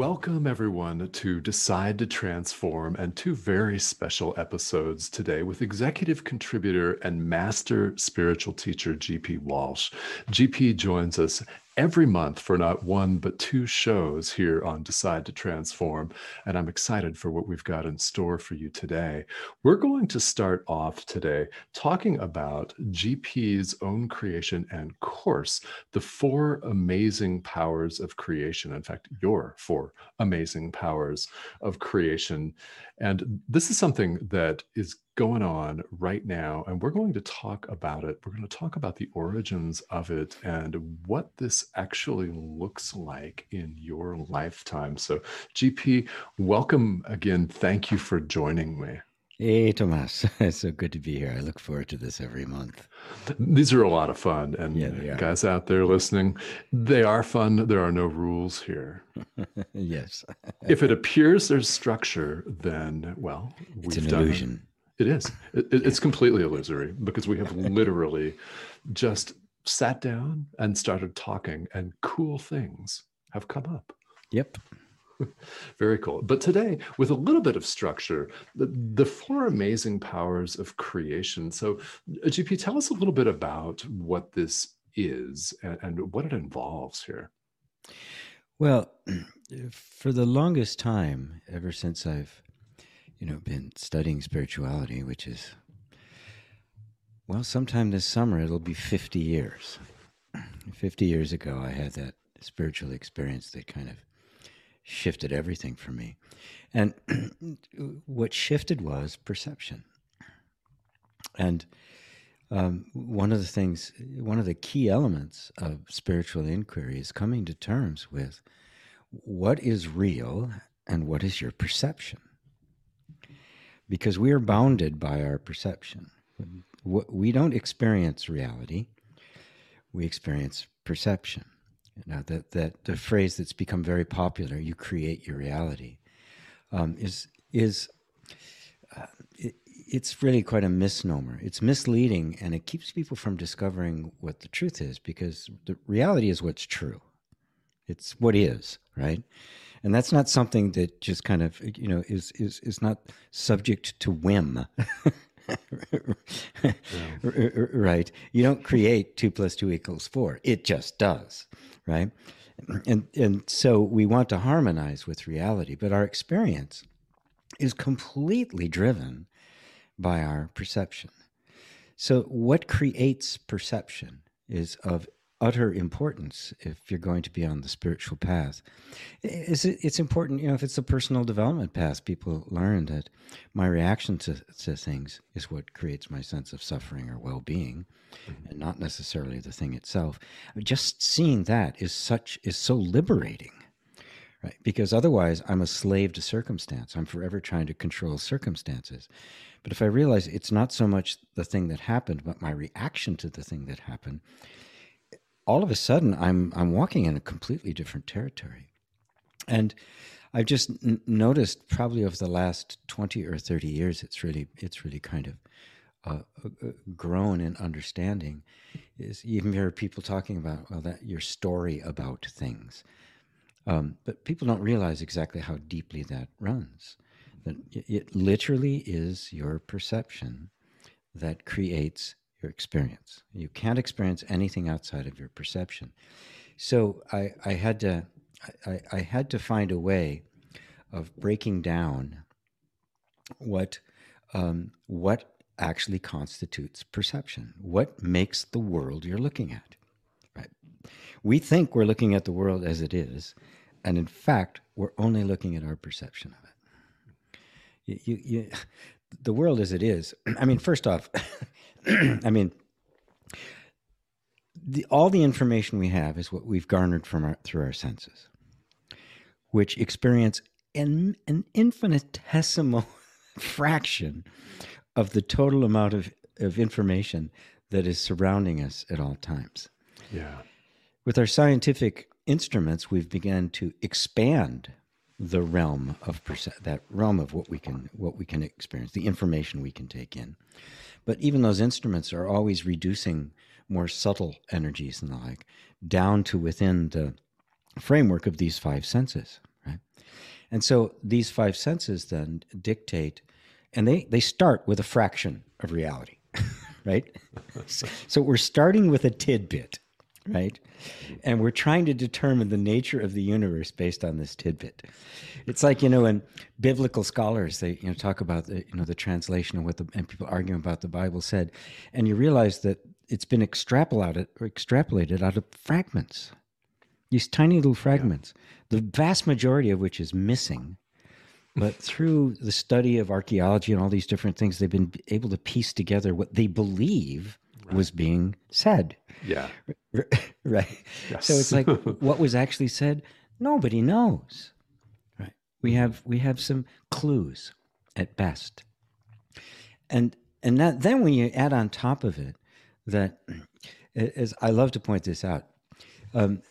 Welcome, everyone, to Decide to Transform and two very special episodes today with executive contributor and master spiritual teacher, GP Walsh. GP joins us every month for not one but two shows here on Decide to Transform. And I'm excited for what we've got in store for you today. We're going to start off today talking about GP's own creation and course, the four amazing powers of creation. In fact, your four amazing powers of creation. And this is something that is going on right now, and we're going to talk about it. We're going to talk about the origins of it and what this actually looks like in your lifetime. So, GP, welcome again. Thank you for joining me. Hey, Tomas. It's so good to be here. I look forward to this every month. These are a lot of fun. And yeah, guys out there listening, they are fun. There are no rules here. yes. if it appears there's structure, then, well, it's an illusion. It is. It, it's completely illusory because we have literally just sat down and started talking, and cool things have come up. Yep. Very cool. But today, with a little bit of structure, the, the four amazing powers of creation. So, GP, tell us a little bit about what this is and, and what it involves here. Well, for the longest time, ever since I've you know, been studying spirituality, which is, well, sometime this summer it'll be 50 years. 50 years ago, I had that spiritual experience that kind of shifted everything for me. And what shifted was perception. And um, one of the things, one of the key elements of spiritual inquiry is coming to terms with what is real and what is your perception because we are bounded by our perception. We don't experience reality, we experience perception. Now, that, that the phrase that's become very popular, you create your reality, um, is, is uh, it, it's really quite a misnomer. It's misleading and it keeps people from discovering what the truth is because the reality is what's true. It's what is, right? And that's not something that just kind of you know is is is not subject to whim. Right. You don't create two plus two equals four. It just does. Right? And and so we want to harmonize with reality but our experience is completely driven by our perception. So what creates perception is of utter importance if you're going to be on the spiritual path. It's, it's important, you know, if it's a personal development path, people learn that my reaction to, to things is what creates my sense of suffering or well being, mm-hmm. and not necessarily the thing itself. Just seeing that is such is so liberating. Right? Because otherwise, I'm a slave to circumstance. I'm forever trying to control circumstances. But if I realize it's not so much the thing that happened, but my reaction to the thing that happened, all of a sudden I'm I'm walking in a completely different territory, and I've just n- noticed probably over the last twenty or thirty years, it's really it's really kind of uh, uh, uh, grown in understanding. Is you even hear people talking about well that your story about things, um, but people don't realize exactly how deeply that runs. That it, it literally is your perception that creates your experience. You can't experience anything outside of your perception. So I, I had to I, I had to find a way of breaking down what um, what actually constitutes perception. What makes the world you're looking at? Right. We think we're looking at the world as it is, and in fact, we're only looking at our perception of it. You, you, you, the world as it is. I mean, first off, I mean, the, all the information we have is what we've garnered from our, through our senses. which experience an, an infinitesimal fraction of the total amount of, of information that is surrounding us at all times. Yeah. With our scientific instruments, we've begun to expand the realm of perce- that realm of what we can what we can experience, the information we can take in. But even those instruments are always reducing more subtle energies and the like down to within the framework of these five senses, right? And so these five senses then dictate, and they they start with a fraction of reality, right? so we're starting with a tidbit, right? And we're trying to determine the nature of the universe based on this tidbit. It's like you know, when biblical scholars they you know talk about the you know the translation of what the and people arguing about the Bible said, and you realize that it's been extrapolated or extrapolated out of fragments, these tiny little fragments, yeah. the vast majority of which is missing. But through the study of archaeology and all these different things, they've been able to piece together what they believe. Was being said. Yeah. right. Yes. So it's like what was actually said, nobody knows. Right. We have we have some clues at best. And and that, then when you add on top of it that as I love to point this out, um,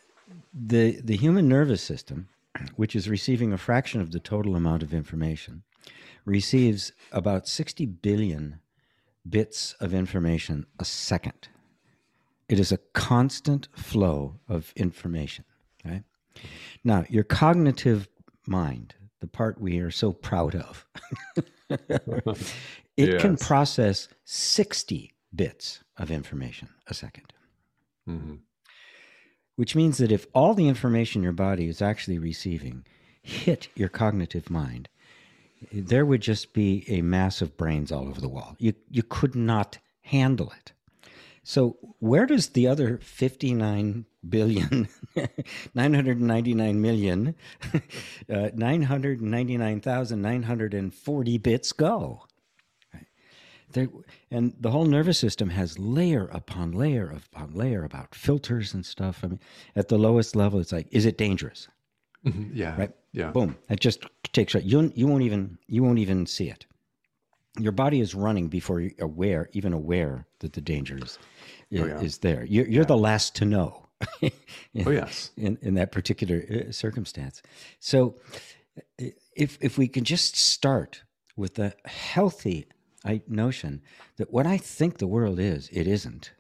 the the human nervous system, which is receiving a fraction of the total amount of information, receives about 60 billion bits of information a second. It is a constant flow of information. Right? Now, your cognitive mind, the part we are so proud of, it yes. can process 60 bits of information a 2nd mm-hmm. Which means that if all the information your body is actually receiving hit your cognitive mind, there would just be a mass of brains all over the wall. You you could not handle it. So where does the other 59 billion 999 million uh, 999,940 bits go? There, and the whole nervous system has layer upon layer upon layer about filters and stuff. I mean, at the lowest level, it's like, is it dangerous? Mm-hmm. Yeah. Right. Yeah. Boom. It just takes you. You won't even. You won't even see it. Your body is running before you're aware, even aware that the danger is, oh, yeah. is there. You're, you're yeah. the last to know. in, oh yes. In in that particular uh, circumstance, so if if we can just start with the healthy notion that what I think the world is, it isn't.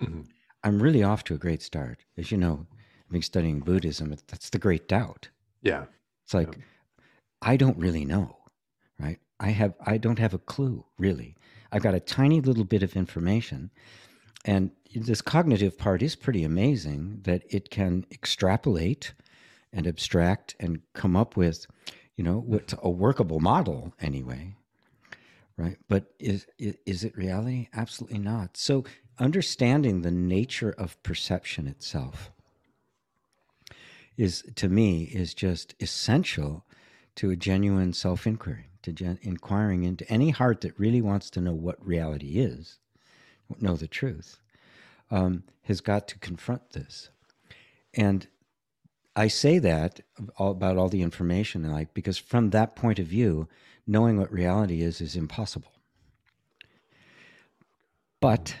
Mm-hmm. I'm really off to a great start. As you know, I've been studying Buddhism. That's the great doubt. Yeah. It's like, yeah. I don't really know, right? I have, I don't have a clue really. I've got a tiny little bit of information. And this cognitive part is pretty amazing that it can extrapolate and abstract and come up with, you know, what's mm-hmm. a workable model anyway right? But is, is it reality? Absolutely not. So understanding the nature of perception itself is to me is just essential to a genuine self-inquiry to gen- inquiring into any heart that really wants to know what reality is know the truth um, has got to confront this and i say that about all the information like because from that point of view knowing what reality is is impossible. But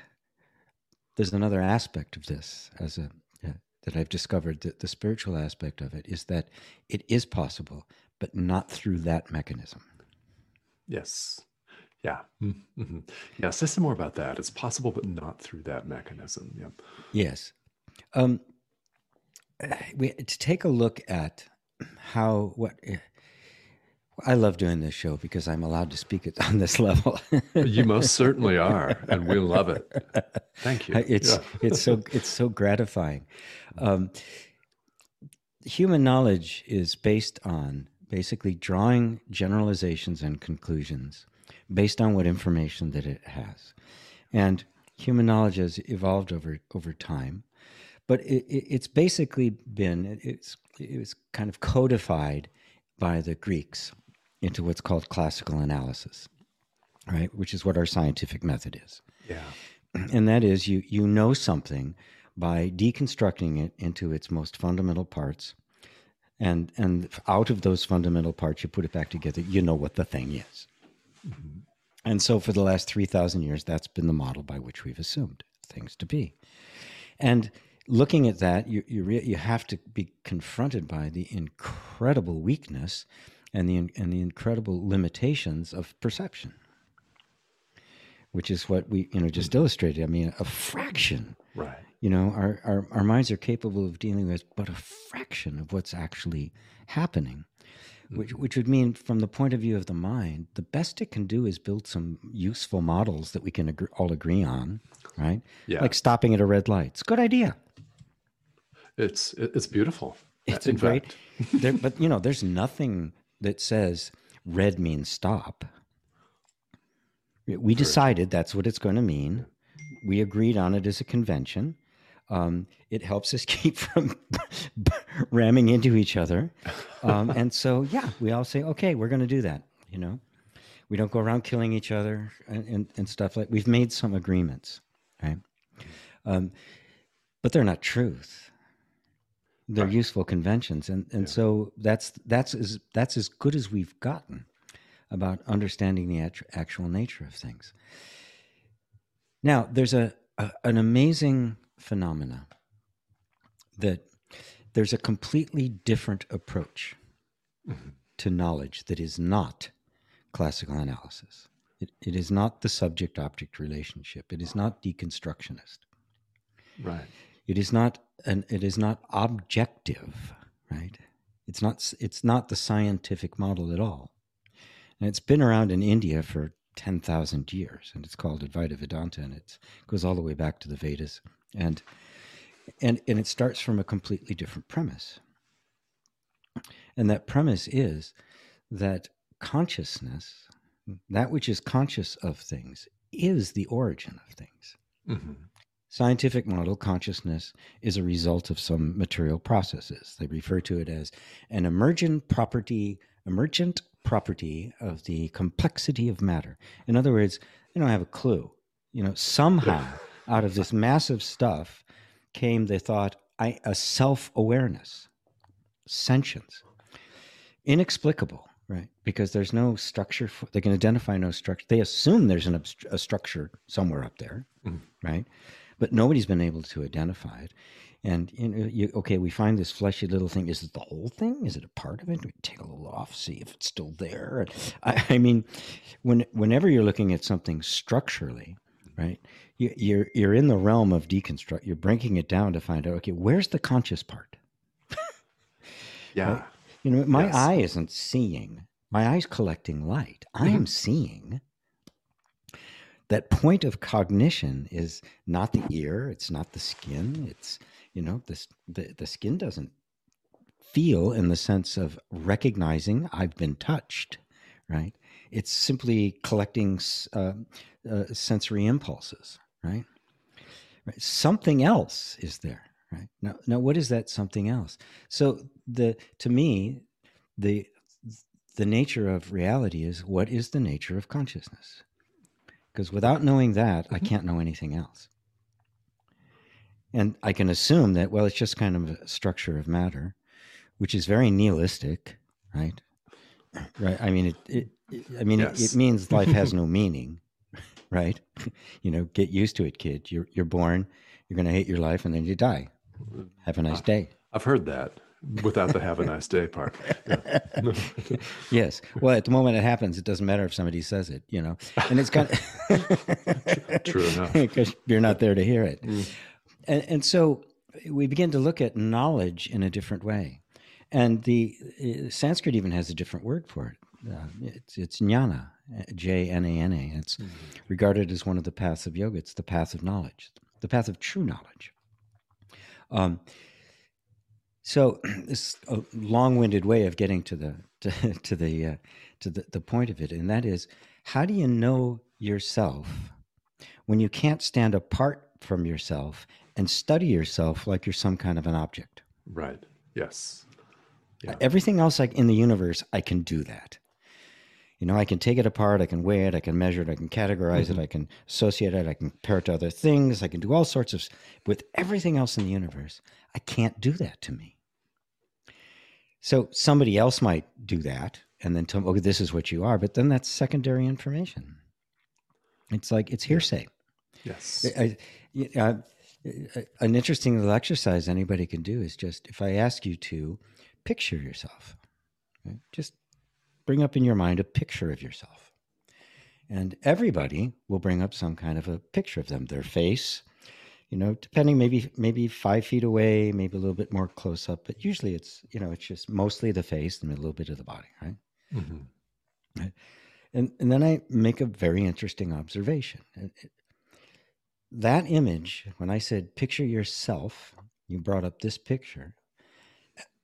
there's another aspect of this as a that I've discovered that the spiritual aspect of it is that it is possible, but not through that mechanism. Yes. Yeah. Mm-hmm. Yeah. Say some more about that. It's possible, but not through that mechanism. Yeah. Yes. Um, we, to take a look at how what I love doing this show because I'm allowed to speak it on this level. you most certainly are, and we love it. Thank you. It's yeah. it's so it's so gratifying. Um, human knowledge is based on basically drawing generalizations and conclusions based on what information that it has, and human knowledge has evolved over over time. But it, it, it's basically been it's it was kind of codified by the Greeks into what's called classical analysis, right? Which is what our scientific method is. Yeah. And that is you you know something by deconstructing it into its most fundamental parts, and and out of those fundamental parts you put it back together you know what the thing is mm-hmm. and so for the last 3000 years that's been the model by which we've assumed things to be and looking at that you you, re- you have to be confronted by the incredible weakness and the and the incredible limitations of perception which is what we you know just mm-hmm. illustrated i mean a fraction right you know, our, our, our minds are capable of dealing with but a fraction of what's actually happening. Which, mm-hmm. which would mean, from the point of view of the mind, the best it can do is build some useful models that we can agree, all agree on, right? Yeah. Like stopping at a red light. It's a good idea. It's it's beautiful. It's a great, there, but you know, there's nothing that says red means stop. We decided that's what it's going to mean. We agreed on it as a convention. Um, it helps us keep from ramming into each other. Um, and so, yeah, we all say, okay, we're going to do that. You know, we don't go around killing each other and, and, and stuff like. We've made some agreements, right? Um, but they're not truth. They're right. useful conventions, and and yeah. so that's that's as that's as good as we've gotten about understanding the actual nature of things. Now, there's a, a an amazing phenomena that there's a completely different approach mm-hmm. to knowledge that is not classical analysis. It, it is not the subject object relationship. It is not deconstructionist. Right. It is not an it is not objective, right? It's not it's not the scientific model at all. And it's been around in India for 10,000 years and it's called Advaita Vedanta and it goes all the way back to the Vedas and and and it starts from a completely different premise and that premise is that consciousness that which is conscious of things is the origin of things mm-hmm. Scientific model consciousness is a result of some material processes they refer to it as an emergent property emergent property of the complexity of matter in other words they don't have a clue you know somehow out of this massive stuff came the thought, I, a self awareness, sentience, inexplicable, right? Because there's no structure. For, they can identify no structure. They assume there's an, a structure somewhere up there, mm-hmm. right? But nobody's been able to identify it. And you know, you, okay, we find this fleshy little thing. Is it the whole thing? Is it a part of it? We take a little off, see if it's still there. I, I mean, when whenever you're looking at something structurally, right? you, you're you're in the realm of deconstruct. You're breaking it down to find out. Okay, where's the conscious part? yeah. Right? You know, my yes. eye isn't seeing. My eye's collecting light. I am mm-hmm. seeing. That point of cognition is not the ear. It's not the skin. It's you know this the the skin doesn't feel in the sense of recognizing I've been touched, right? It's simply collecting uh, uh, sensory impulses, right? right? Something else is there, right? Now, now, what is that something else? So the to me, the the nature of reality is what is the nature of consciousness? Because without knowing that, I mm-hmm. can't know anything else. And I can assume that, well, it's just kind of a structure of matter, which is very nihilistic, right? Right. I mean, it, it, I mean, yes. it, it means life has no meaning right? you know, get used to it, kid. You're you're born, you're going to hate your life, and then you die. Have a nice day. I've heard that without the have a nice day part. Yeah. yes. Well, at the moment it happens, it doesn't matter if somebody says it, you know, and it's kind of true enough because you're not there to hear it. Mm. And, and so we begin to look at knowledge in a different way. And the uh, Sanskrit even has a different word for it. Uh, it's, it's jnana, J N A N A. It's mm-hmm. regarded as one of the paths of yoga. It's the path of knowledge, the path of true knowledge. Um, so this a long-winded way of getting to the to, to the uh, to the, the point of it, and that is, how do you know yourself when you can't stand apart from yourself and study yourself like you're some kind of an object? Right. Yes. Yeah. Everything else, like in the universe, I can do that you know, I can take it apart, I can weigh it, I can measure it, I can categorize mm-hmm. it, I can associate it, I can compare it to other things, I can do all sorts of with everything else in the universe. I can't do that to me. So somebody else might do that and then tell me, okay, this is what you are. But then that's secondary information. It's like it's hearsay. Yes. I, I, uh, an interesting little exercise anybody can do is just if I ask you to picture yourself, right? just bring up in your mind a picture of yourself. And everybody will bring up some kind of a picture of them, their face, you know, depending maybe maybe five feet away, maybe a little bit more close up, but usually it's you know it's just mostly the face and a little bit of the body, right? Mm-hmm. right? And and then I make a very interesting observation. That image, when I said picture yourself, you brought up this picture,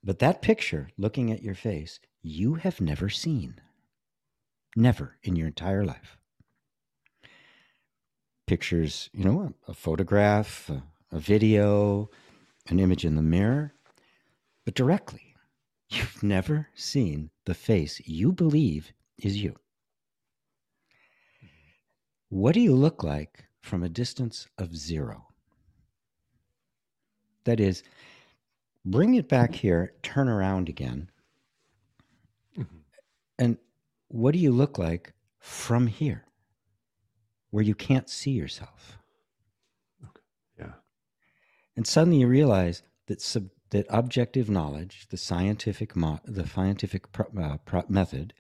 but that picture, looking at your face, you have never seen, never in your entire life pictures, you know, a, photograph, a, a video, an image in the mirror, but directly. You've never seen the face you believe is you. What do you look like from a distance of zero? That is, bring it back here, turn around again. Mm-hmm. And what do you look like from here? Where you can't see yourself. Okay. Yeah. And suddenly you realize that sub, that objective knowledge, the scientific mo- the scientific pro, uh, pro method,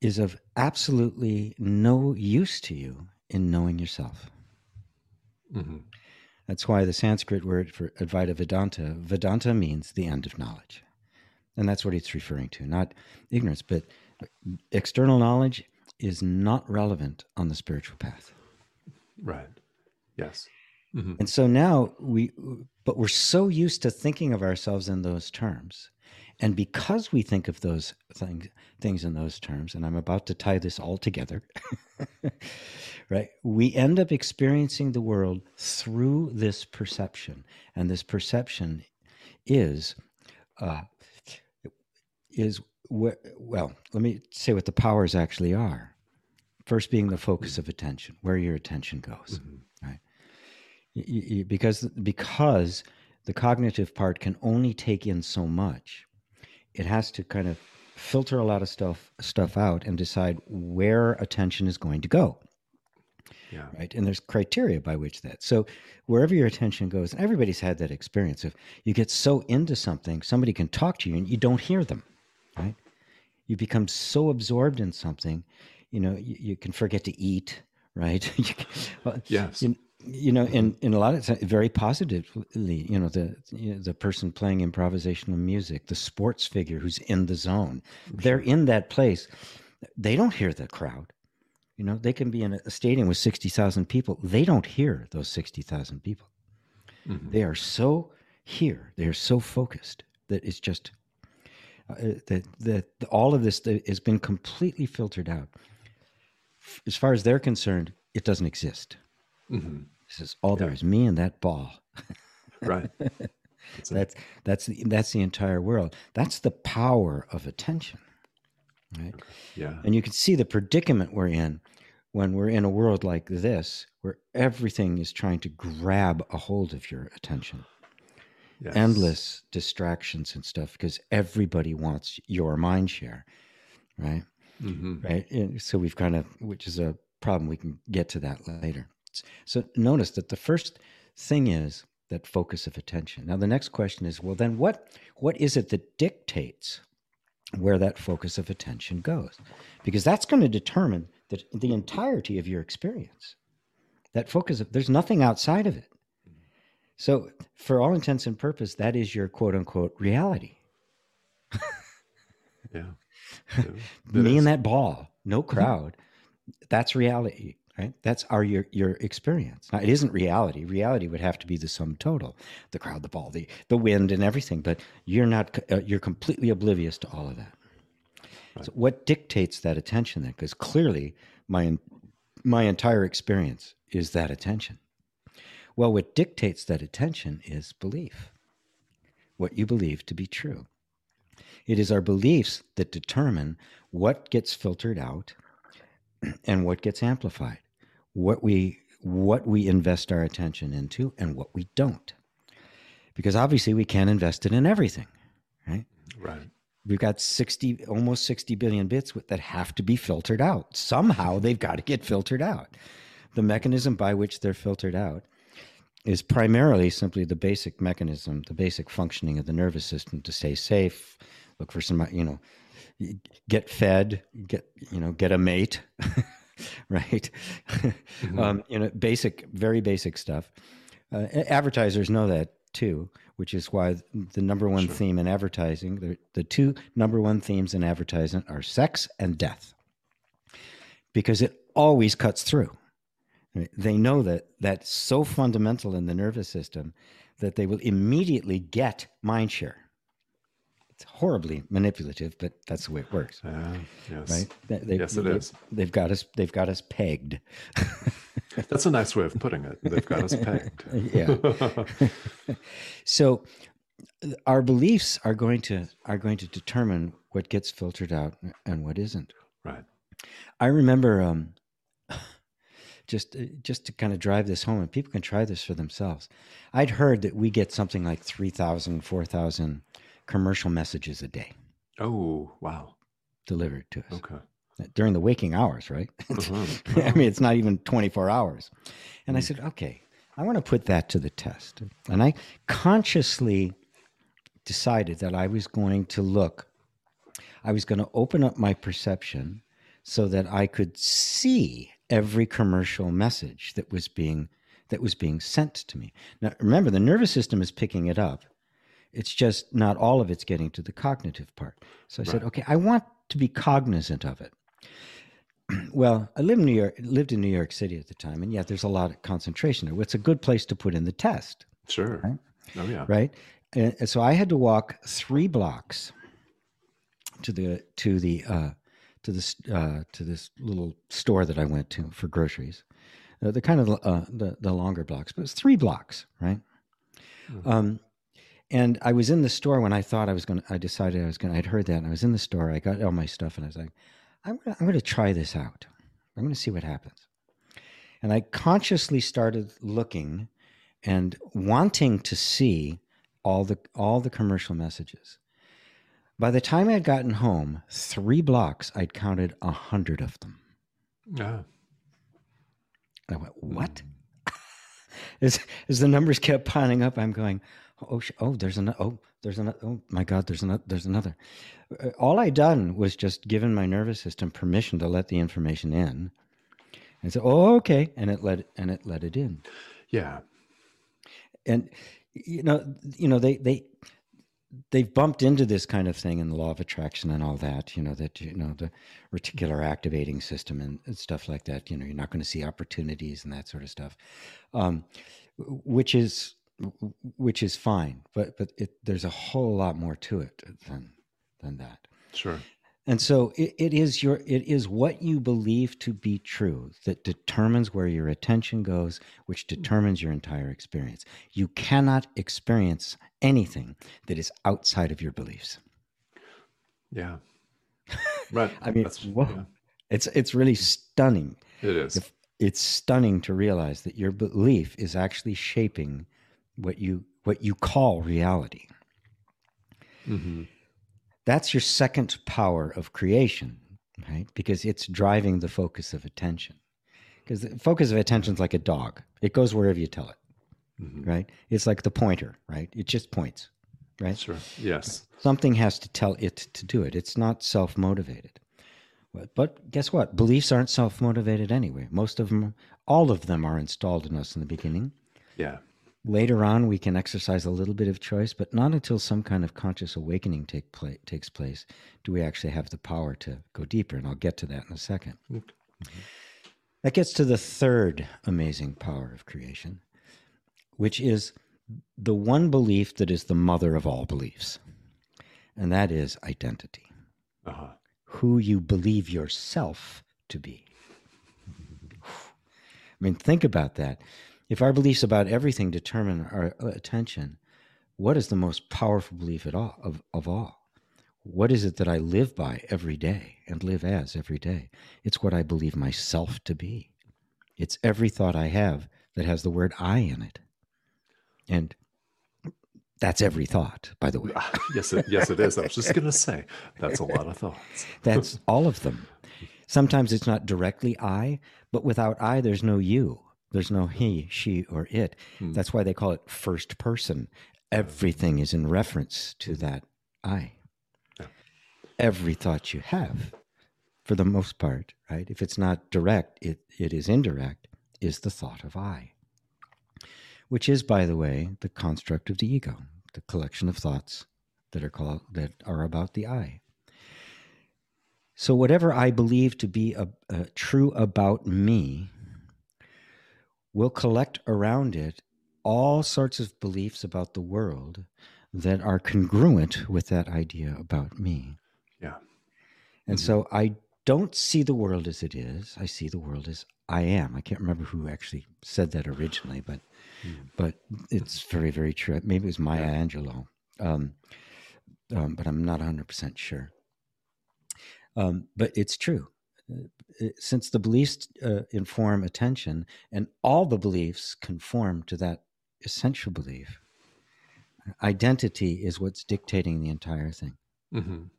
is of absolutely no use to you in knowing yourself. Mm-hmm. That's why the Sanskrit word for Advaita Vedanta, Vedanta means the end of knowledge. And that's what it's referring to, not ignorance, but external knowledge is not relevant on the spiritual path. Right. Yes. Mm-hmm. And so now we, but we're so used to thinking of ourselves in those terms. And because we think of those things, things in those terms, and I'm about to tie this all together, right? We end up experiencing the world through this perception. And this perception is, uh, is well, let me say what the powers actually are. First, being the focus of attention, where your attention goes, mm-hmm. right? You, you, because because the cognitive part can only take in so much, it has to kind of filter a lot of stuff stuff out and decide where attention is going to go. Yeah. Right. And there's criteria by which that. So wherever your attention goes, and everybody's had that experience of you get so into something, somebody can talk to you and you don't hear them right? You become so absorbed in something, you know, you, you can forget to eat, right? can, well, yes. You, you, know, in, in a lot of times, very positively, you know, the you know, the person playing improvisational music, the sports figure who's in the zone, they're in that place. They don't hear the crowd. You know, they can be in a stadium with 60,000 people. They don't hear those 60,000 people. Mm-hmm. They are so here, they are so focused that it's just that that all of this has been completely filtered out. As far as they're concerned, it doesn't exist. Mm-hmm. This is all yeah. there is. Me and that ball. right. That's that's that's the, that's the entire world. That's the power of attention. Right. Yeah. And you can see the predicament we're in when we're in a world like this, where everything is trying to grab a hold of your attention yes. endless distractions and stuff because everybody wants your mind share, right? Mm-hmm. Right. And so we've kind of, which is a problem. We can get to that later. So notice that the first thing is that focus of attention. Now the next question is, well, then what what is it that dictates where that focus of attention goes? Because that's going to determine the, the entirety of your experience. That focus of there's nothing outside of it. So, for all intents and purpose, that is your quote unquote reality. yeah. Me is. and that ball, no mm-hmm. crowd. That's reality, right? That's our your your experience. Now, it isn't reality. Reality would have to be the sum total: the crowd, the ball, the the wind, and everything. But you're not. Uh, you're completely oblivious to all of that. Right. So, what dictates that attention then? Because clearly, my my entire experience is that attention. Well, what dictates that attention is belief, what you believe to be true. It is our beliefs that determine what gets filtered out and what gets amplified, what we what we invest our attention into and what we don't. Because obviously we can't invest it in everything, right? Right. We've got 60, almost 60 billion bits that have to be filtered out. Somehow they've got to get filtered out. The mechanism by which they're filtered out is primarily simply the basic mechanism, the basic functioning of the nervous system to stay safe, look for some, you know, get fed, get, you know, get a mate, right? Mm-hmm. um, you know, basic, very basic stuff. Uh, advertisers know that too, which is why the number one sure. theme in advertising, the, the two number one themes in advertising are sex and death, because it always cuts through. They know that that's so fundamental in the nervous system that they will immediately get mind share. It's horribly manipulative, but that's the way it works. Uh, yes. Right? They, yes, it they, is. They've got us. They've got us pegged. that's a nice way of putting it. They've got us pegged. yeah. so, our beliefs are going to are going to determine what gets filtered out and what isn't. Right. I remember um, just uh, just to kind of drive this home and people can try this for themselves. I'd heard that we get something like 3000 4000 commercial messages a day. Oh wow. Delivered to us. Okay. During the waking hours right? Uh-huh. I mean it's not even 24 hours. And mm. i said okay i want to put that to the test. And i consciously decided that i was going to look i was going to open up my perception so that i could see every commercial message that was being that was being sent to me. Now remember the nervous system is picking it up. It's just not all of it's getting to the cognitive part. So I right. said, okay, I want to be cognizant of it. well, I lived in New York lived in New York City at the time, and yet there's a lot of concentration there. It's a good place to put in the test. Sure. Right? Oh yeah. Right. And so I had to walk three blocks to the to the uh, to this uh, to this little store that I went to for groceries. Uh, the kind of uh, the the longer blocks, but it's three blocks, right? Mm-hmm. Um, and I was in the store when I thought I was going. to I decided I was going. to, I'd heard that, and I was in the store. I got all my stuff, and I was like, "I'm gonna, I'm going to try this out. I'm going to see what happens." And I consciously started looking and wanting to see all the all the commercial messages. By the time I had gotten home, three blocks, I'd counted a hundred of them. Yeah. I went, what? as, as the numbers kept piling up, I'm going, oh, oh, there's another, oh, there's another, oh my God, there's another, there's another. Uh, all I'd done was just given my nervous system permission to let the information in. And so, oh, okay. And it let, and it let it in. Yeah. And, you know, you know, they, they, they've bumped into this kind of thing in the law of attraction and all that you know that you know the reticular activating system and stuff like that. You know you're not going to see opportunities and that sort of stuff um, which is which is fine but but it, there's a whole lot more to it than than that. Sure and so it, it is your it is what you believe to be true that determines where your attention goes, which determines your entire experience. You cannot experience anything that is outside of your beliefs. Yeah. Right. I mean, whoa. Yeah. It's it's really stunning. It is. If, it's stunning to realize that your belief is actually shaping what you what you call reality. Mm-hmm. That's your second power of creation, right? Because it's driving the focus of attention. Because the focus of attention is like a dog, it goes wherever you tell it, mm-hmm. right? It's like the pointer, right? It just points, right? Sure. Yes. Something has to tell it to do it. It's not self motivated. But, but guess what? Beliefs aren't self motivated anyway. Most of them, all of them are installed in us in the beginning. Yeah. Later on, we can exercise a little bit of choice, but not until some kind of conscious awakening take pla- takes place do we actually have the power to go deeper. And I'll get to that in a 2nd mm-hmm. That gets to the third amazing power of creation, which is the one belief that is the mother of all beliefs, and that is identity. Uh-huh. Who you believe yourself to be. I mean, think about that. If our beliefs about everything determine our uh, attention, what is the most powerful belief at all of, of all? What is it that I live by every day and live as every day? It's what I believe myself to be. It's every thought I have that has the word I in it. And That's every thought, by the way. yes, it, yes, it is. I was just going to say that's a lot of thoughts. That's all of them. Sometimes it's not directly I, but without I, there's no you. There's no he, she, or it. Hmm. That's why they call it first person. Everything is in reference to that I. Yeah. Every thought you have, for the most part, right? If it's not direct, it, it is indirect, is the thought of I. Which is, by the way, the construct of the ego, the collection of thoughts that are called that are about the I. So, whatever I believe to be a, a true about me will collect around it all sorts of beliefs about the world that are congruent with that idea about me. Yeah. And Mhm. so I don't see the world as it is. I see the world as I am. I can't remember who actually said that originally, but Mm. but it's very very true. Maybe it was Maya Yeah. Angelou, um, um, but I'm not 100 percent sure. Um, but it's true. Uh, it- Since the beliefs uh, inform attention, and all the beliefs conform to that essential belief, identity is what's dictating the entire thing. Mhm.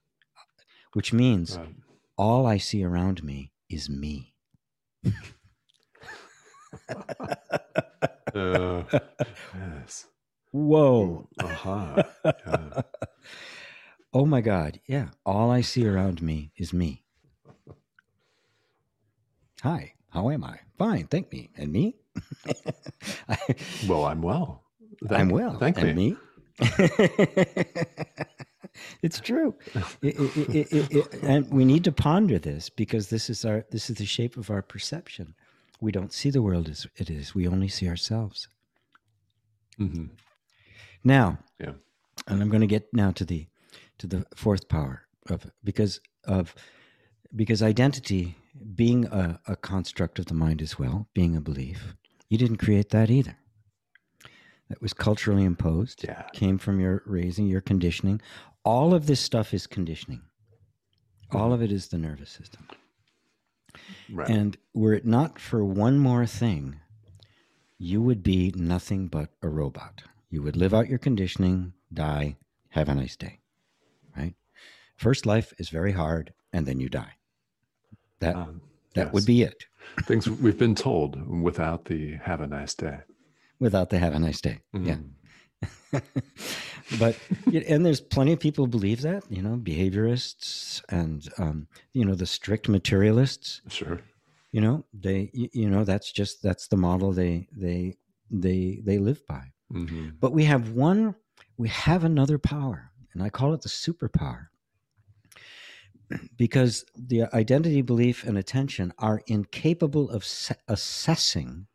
Which means Right. all I see around me is me. Uh, yes. Whoa. Uh-huh. Yeah. oh my God. Yeah. All I see around me is me. Hi. How am I? Fine. Thank me. And me? I, Well, I'm well. Thank- I'm well. Thank and me. me? it's true. It- it- it- and we need to ponder this because this is our this is the shape of our perception. We don't see the world as it is. We only see ourselves. Mhm. Now, Yeah. and I'm going to get now to the to the fourth power of because of because identity being a, a construct of the mind as well, being a belief, you didn't create that either. That was culturally imposed. Yeah. Came from your raising, your conditioning. All of this stuff is conditioning. All of it is the nervous system. Right. And were it not for one more thing, you would be nothing but a robot. You would live out your conditioning, die, have a nice day. Right? First life is very hard, and then you die. That Um, that would be it. things we've been told without the have a nice day. Without the have a nice day. Yeah. Mhm. but and there's plenty of people who believe that, you know, behaviorists and um, you know, the strict materialists. Sure. you know they you, know that's just that's the model they they they they live by hmm but we have one we have another power and i call it the superpower because the identity belief and attention are incapable of se- assessing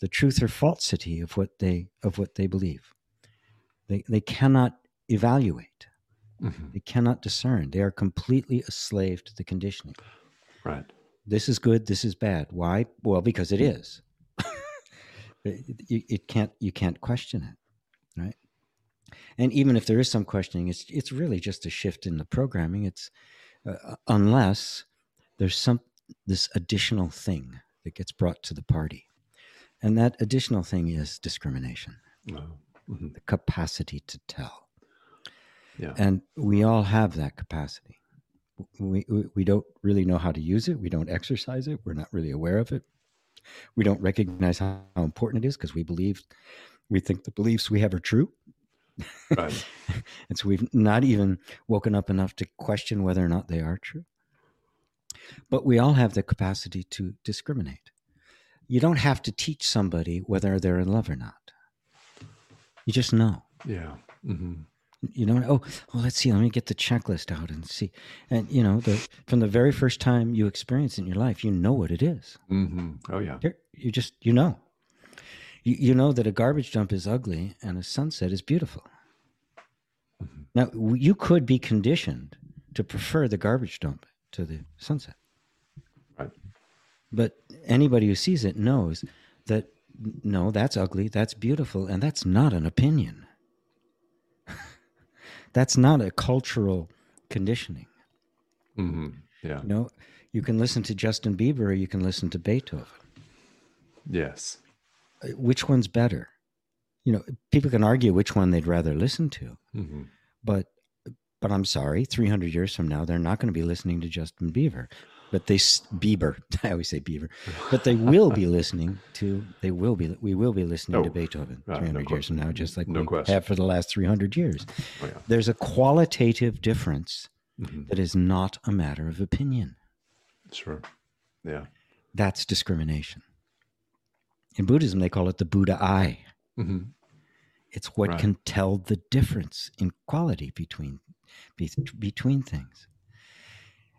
the truth or falsity of what they of what they believe. They they cannot evaluate. Hmm they cannot discern. They are completely a slave to the conditioning. Right. this is good this is bad. Why? Well because it is. It, it can't you can't question it right and even if there is some questioning it's it's really just a shift in the programming. It's uh, unless there's some this additional thing that gets brought to the party. And that additional thing is discrimination. Oh. hmm the capacity to tell. Yeah. and we all have that capacity. We, we we don't really know how to use it. We don't exercise it. We're not really aware of it. We don't recognize how, how important it is because we believe we think the beliefs we have are true right. and so we've not even woken up enough to question whether or not they are true. But we all have the capacity to discriminate. You don't have to teach somebody whether they're in love or not. You just know. Yeah. Mm-hmm. you know oh well let's see. Let me get the checklist out and see. And you know the from the very first time you experience it in your life you know what it is. Hmm Oh yeah. You're, you just you know you, you know that a garbage dump is ugly and a sunset is beautiful Mhm. now you could be conditioned to prefer the garbage dump to the sunset Right. but anybody who sees it knows that no that's ugly that's beautiful and that's not an opinion that's not a cultural conditioning hmm Yeah. you know you can listen to justin bieber or you can listen to beethoven Yes. Which one's better you know, people can argue which one they'd rather listen to, hmm but but I'm sorry, 300 years from now, they're not going to be listening to Justin Bieber, but they Bieber. I always say Bieber, but they will be listening to. They will be. We will be listening to Oh, Beethoven uh, no 300 que- years from now, just like no we question. have for the last 300 years. Oh, yeah. There's a qualitative difference Mhm. that is not a matter of opinion. Sure. Yeah. That's discrimination. In Buddhism, they call it the Buddha eye. hmm It's what Right. can tell the difference in quality between be, between things.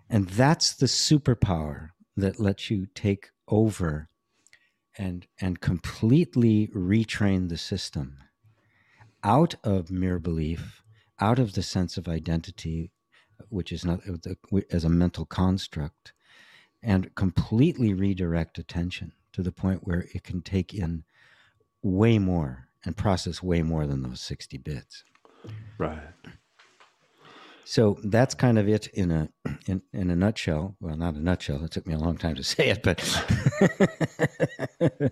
And that's the superpower that lets you take over and and completely retrain the system out of mere belief, out of the sense of identity, which is not as a mental construct, and completely redirect attention to the point where it can take in way more and process way more than those 60 bits. Right. So that's kind of it in a in, in a nutshell. Well, not a nutshell. It took me a long time to say it, but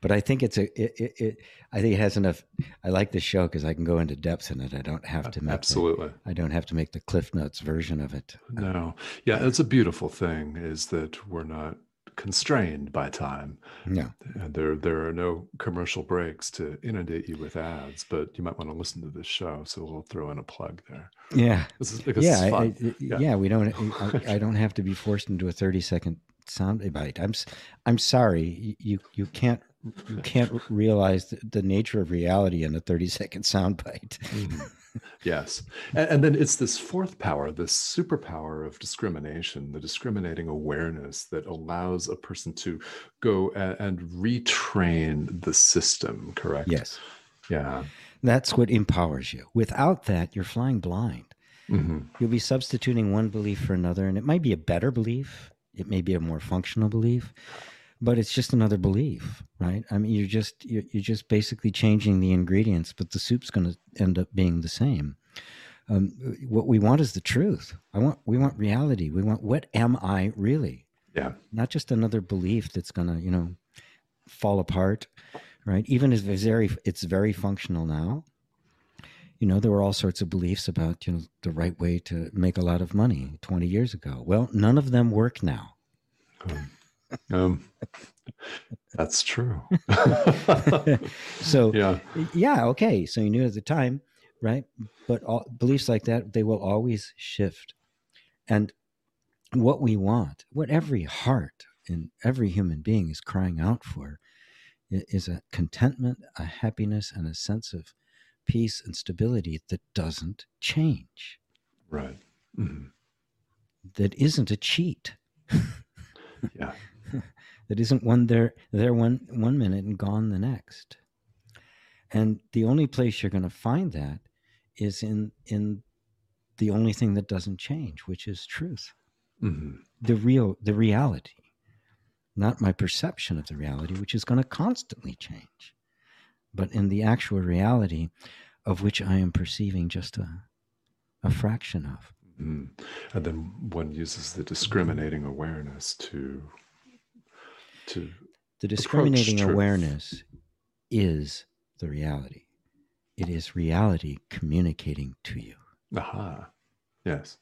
but I think it's a it, it, it I think it has enough. I like this show because I can go into depth in it. I don't have to make the- Absolutely. I don't have to make the Cliff Notes version of it. No. Yeah, it's a beautiful thing is that we're not constrained by time. Yeah. And there there are no commercial breaks to inundate you with ads, but you might want to listen to this show. So we'll throw in a plug there. yeah, This is because yeah, it's I, Yeah. yeah. We don't. I, I don't have to be forced into a thirty second sound bite. I'm I'm sorry. You you can't you can't realize the, the nature of reality in a thirty second sound bite. Mm-hmm. Yes. And, and then it's this fourth power, this superpower of discrimination, the discriminating awareness that allows a person to go a- and retrain the system, correct? Yes, Yeah. that's what empowers you. Without that, you're flying blind. hmm You'll be substituting one belief for another, and it might be a better belief. It may be a more functional belief, but it's just another belief, right? I mean, you're just you're, you're just basically changing the ingredients, but the soup's going to end up being the same. Um, what we want is the truth. I want we want reality. We want what am I really? Yeah. Not just another belief that's going to you know fall apart, right? Even if it's very it's very functional now. You know, there were all sorts of beliefs about you know the right way to make a lot of money 20 years ago. Well, none of them work now. Um, um, that's true. So yeah. yeah, okay. So you knew at the time, right? But all, beliefs like that, they will always shift. And what we want, what every heart in every human being is crying out for, is a contentment, a happiness, and a sense of peace and stability that doesn't change, Right. Mhm. that isn't a cheat. Yeah. that isn't one there there one one minute and gone the next. And the only place you're going to find that is in in the only thing that doesn't change which is truth. Hmm the real the reality not my perception of the reality which is going to constantly change but in the actual reality of which i am perceiving just a a fraction of. Mm. And then one uses the discriminating awareness to to the discriminating awareness is the reality it is reality communicating to you aha. Yes.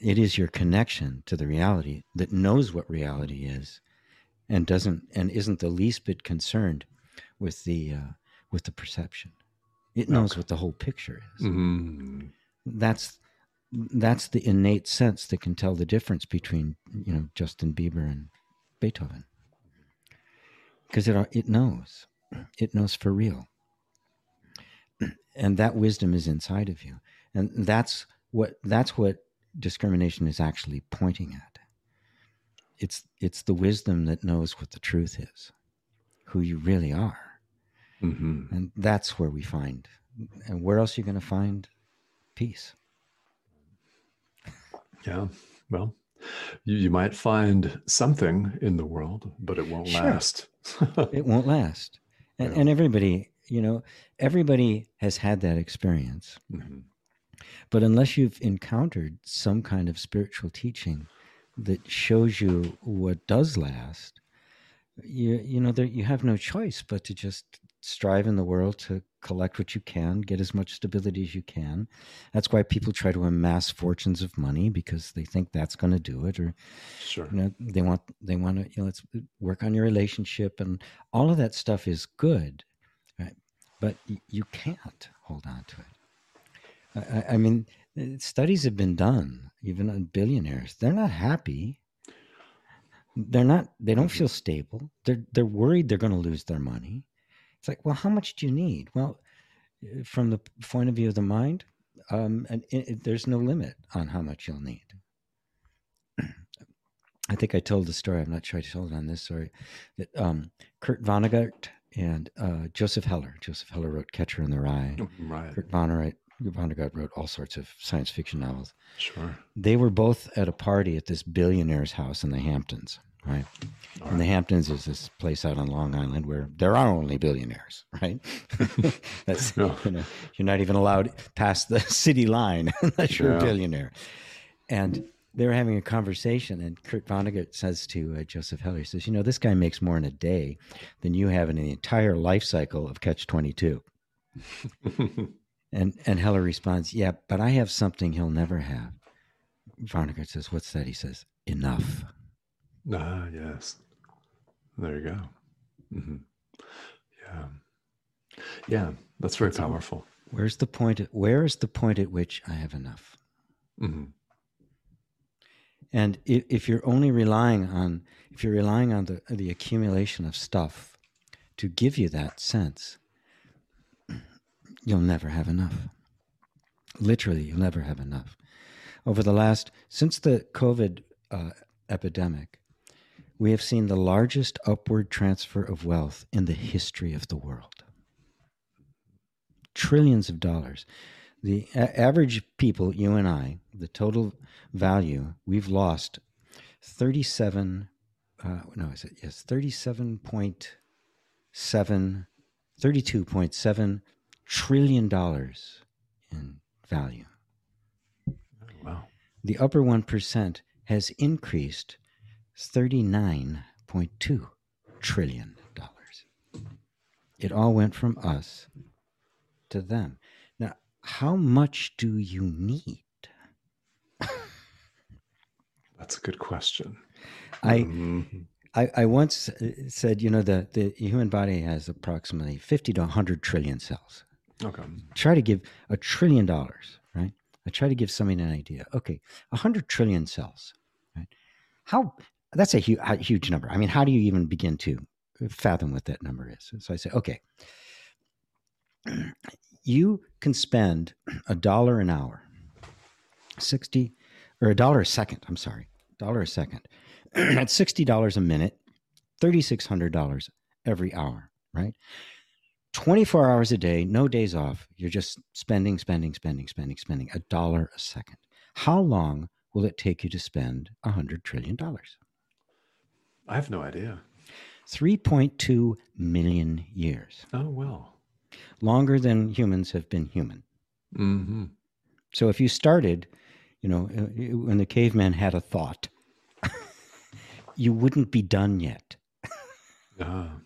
it is your connection to the reality that knows what reality is and doesn't and isn't the least bit concerned with the uh, with the perception it knows Okay. what the whole picture is Mhm. that's that's the innate sense that can tell the difference between you know Justin Bieber and Beethoven because it it knows. It knows for real. And that wisdom is inside of you. And that's what that's what discrimination is actually pointing at. It's it's the wisdom that knows what the truth is who you really are. Mhm. and that's where we find and where else are you going to find peace? Yeah. Well, you, you might find something in the world, but it won't Sure. last. it won't last and, Yeah. and everybody you know everybody has had that experience Mhm. but unless you've encountered some kind of spiritual teaching that shows you what does last you you know there you have no choice but to just strive in the world to collect what you can, get as much stability as you can. That's why people try to amass fortunes of money because they think that's going to do it, or Sure. you know they want they want to you know let's work on your relationship and all of that stuff is good, right? But you can't hold on to it. I, I- mean, uh, studies have been done even on billionaires. They're not happy. They're not. They don't feel stable. They're they're worried they're going to lose their money. It's like, well, how much do you need? Well, uh, from the point of view of the mind, um, and it, it- there's no limit on how much you'll need. I think I told the story. I'm not sure I told it on this story that um, Kurt Vonnegut and uh, Joseph Heller. Joseph Heller wrote Catcher in the Rye. Right. Kurt Vonnegut, Vonnegut wrote all sorts of science fiction novels. Sure. They were both at a party at this billionaire's house in the Hamptons, right? All And the Hamptons is this place out on Long Island where there are only billionaires, right? That's Yeah. you know, you're not even allowed past the city line unless you're Yeah. a billionaire. And they were having a conversation, and Kurt Vonnegut says to uh, Joseph Heller, he says, "You know, this guy makes more in a day than you have in the entire life cycle of Catch 22." And and Heller responds, "Yeah, but I have something he'll never have." Vonnegut says, "What's that?" He says, "Enough." Ah, yes. There you go. hmm Yeah. Yeah. That's very powerful. Where's the point? At, where is the point at which I have enough? hmm And if, if you're only relying on if you're relying on the the accumulation of stuff to give you that sense, you'll never have enough. Literally, you'll never have enough. Over the last since the COVID uh, epidemic, we have seen the largest upward transfer of wealth in the history of the world. Trillions of dollars. The average people, you and I, the total value we've lost 37 uh, no is it yes 37.7 32.7 trillion dollars in value Wow. the upper 1% has increased 39.2 trillion dollars it all went from us to them now how much do you need That's a good question. i Mhm. I, I once said, you know, the, the human body has approximately 50 to 100 trillion cells. Okay. Try to give a trillion dollars, right? I try to give somebody an idea. Okay, 100 trillion cells, right? How, that's a, hu- a huge number. I mean, how do you even begin to fathom what that number is? So I say, okay, you can spend a dollar an hour, 60, or a dollar a second, I'm sorry, dollar a second. That's $60 a minute, $3,600 every hour, right? 24 hours a day, no days off. You're just spending, spending, spending, spending, spending a dollar a second. How long will it take you to spend $100 trillion? I have no idea. 3.2 million years, Oh, well. longer than humans have been human. hmm So if you started, you know, uh, when the caveman had a thought, you wouldn't be done yet. Ah,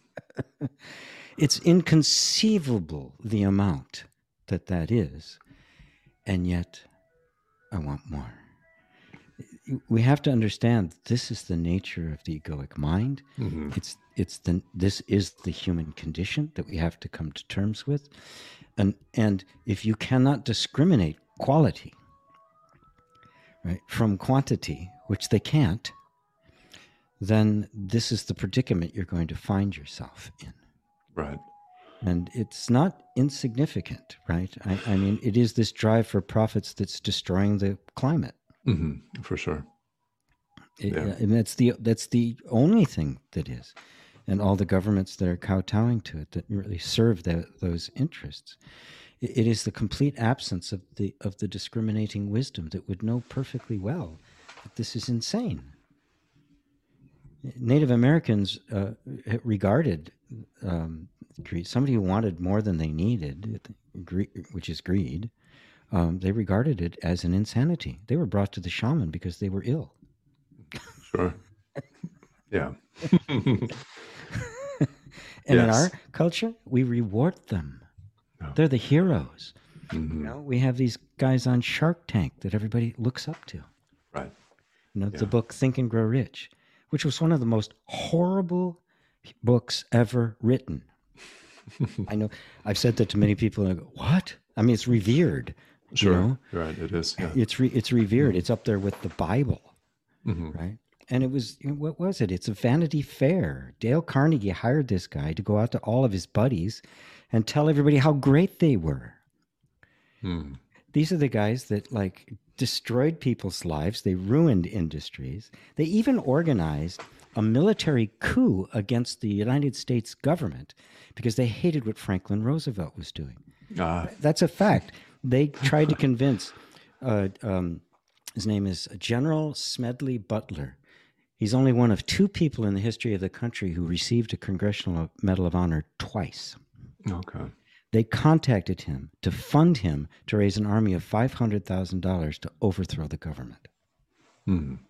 It's inconceivable the amount that that is, and yet I want more. We have to understand this is the nature of the egoic mind. mhm. It's it's the this is the human condition that we have to come to terms with, and and if you cannot discriminate quality, right, from quantity, which they can't, then this is the predicament you're going to find yourself in Right. and it's not insignificant, right? I, I mean, it is this drive for profits that's destroying the climate, hmm For sure. It- Yeah. and that's the that's the only thing that is, and all the governments that are kowtowing to it that really serve the, those interests. It, it is the complete absence of the of the discriminating wisdom that would know perfectly well that this is insane. Native Americans uh, regarded um, greed, somebody who wanted more than they needed, which is greed, um, they regarded it as an insanity. They were brought to the shaman because they were ill. Sure. Yeah. and in our culture, we reward them. Oh. They're the heroes. Mhm. You know, we have these guys on Shark Tank that everybody looks up to. Right. You know, Yeah. the book Think and Grow Rich, which was one of the most horrible books ever written. I know I've said that to many people and I go, What? I mean, it's revered. Sure. You know? Right. It is. Yeah. It's re- it's revered. It's up there with the Bible, Mhm. right? And it was what was it? It's a Vanity Fair. Dale Carnegie hired this guy to go out to all of his buddies and tell everybody how great they were. Mm. These are the guys that like destroyed people's lives. They ruined industries. They even organized a military coup against the United States government because they hated what Franklin Roosevelt was doing. Ah, That's a fact. They tried to convince. Uh, um, his name is General Smedley Butler. He's only one of two people in the history of the country who received a Congressional Medal of Honor twice. okay. They contacted him to fund him to raise an army of $500,000 to overthrow the government. Mm.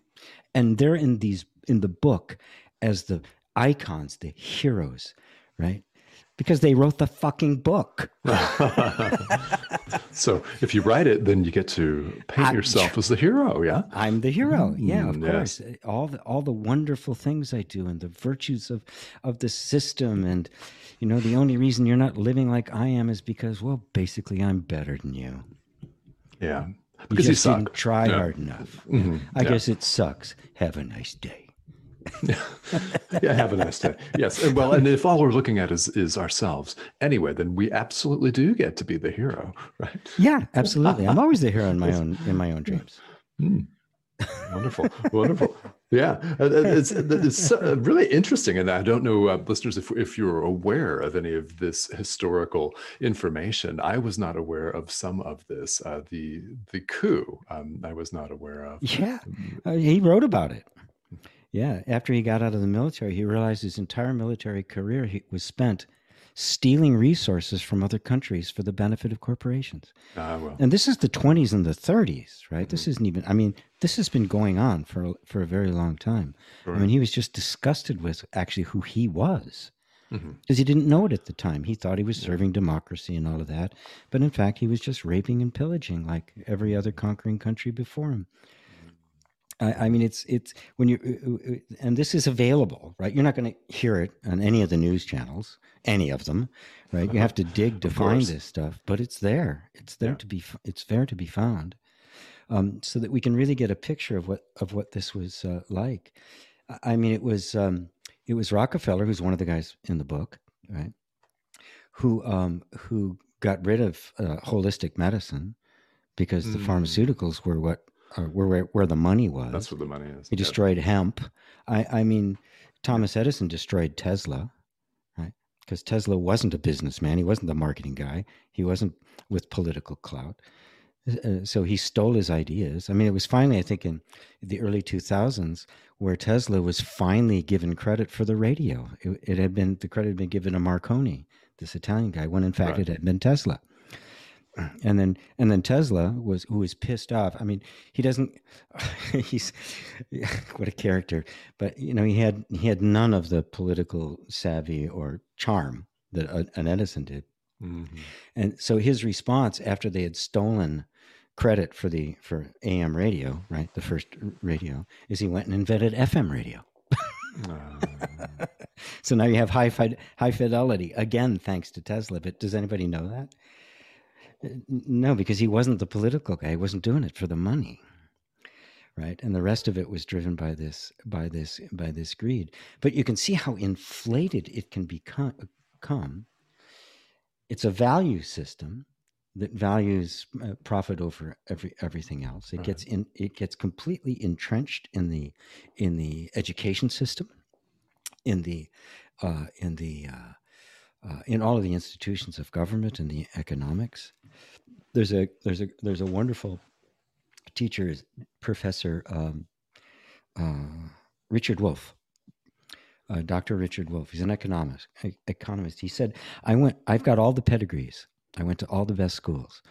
And they're in these in the book as the icons, the heroes, right? Because they wrote the fucking book. so if you write it, then you get to paint I- yourself as the hero. Yeah. I'm the hero. Yeah, of Mm, yes. course. All the all the wonderful things I do and the virtues of of the system and you know the only reason you're not living like I am is because well basically I'm better than you. Yeah. Because you just suck. didn't try Yeah. hard enough. Mhm. I Yeah. guess it sucks. Have a nice day. yeah, have a nice day. Yes. and Well, and if all we're looking at is is ourselves anyway, then we absolutely do get to be the hero, right? Yeah, absolutely. I'm always the hero in my own in my own dreams. Mm. Wonderful, wonderful. Yeah, uh, it's, it's uh, really interesting, and I don't know, uh, listeners, if if you're aware of any of this historical information. I was not aware of some of this. Uh, the the coup, um, I was not aware of. Yeah, uh, he wrote about it. Yeah, after he got out of the military, he realized his entire military career he was spent stealing resources from other countries for the benefit of corporations. Ah, well, And this is the 20s and the 30s, right? This isn't even I mean, this has been going on for for a very long time. I mean, he was just disgusted with actually who he was. Because he didn't know it at the time. He thought he was serving democracy and all of that. But in fact, he was just raping and pillaging like every other conquering country before him. I, I mean, it's it's when you uh, uh, and this is available, right? You're not going to hear it on any of the news channels, any of them, right? You have to dig to find course. this stuff, but it's there. It's there Yeah. to be. It's there to be found, um, so that we can really get a picture of what of what this was uh, like. I- mean, it was um, it was Rockefeller, who's one of the guys in the book, right? Who um, who got rid of uh, holistic medicine because the Mm. pharmaceuticals were what uh, where, where the money was. that's what the money is. He Yeah. destroyed hemp. I, I mean, Thomas Edison destroyed Tesla, right? Because Tesla wasn't a businessman. He wasn't the marketing guy. He wasn't with political clout. Uh, so he stole his ideas. I mean, it was finally, I think, in the early 2000s where Tesla was finally given credit for the radio. It, it had been, the credit had been given to Marconi, this Italian guy, when in fact Right. it had been Tesla and then and then Tesla was who was pissed off. I mean, he doesn't. He's what a character, but you know he had he had none of the political savvy or charm that an Edison did. Mhm. And so his response after they had stolen credit for the for AM radio, right, the first radio, is he went and invented FM radio. Uh, So now you have high fi- high fidelity again, thanks to Tesla. But does anybody know that? No, because he wasn't the political guy. He wasn't doing it for the money, right? And the rest of it was driven by this by this by this greed. But you can see how inflated it can become. It's a value system that values uh, profit over every everything else. It gets in. It gets completely entrenched in the in the education system in the uh, in the uh, uh, in all of the institutions of government and the economics. There's a there's a there's a wonderful teacher, Professor um, uh, Richard Wolff, uh, Dr. Richard Wolff. He's an economist. Economist. He said, "I went. I've got all the pedigrees. I went to all the best schools."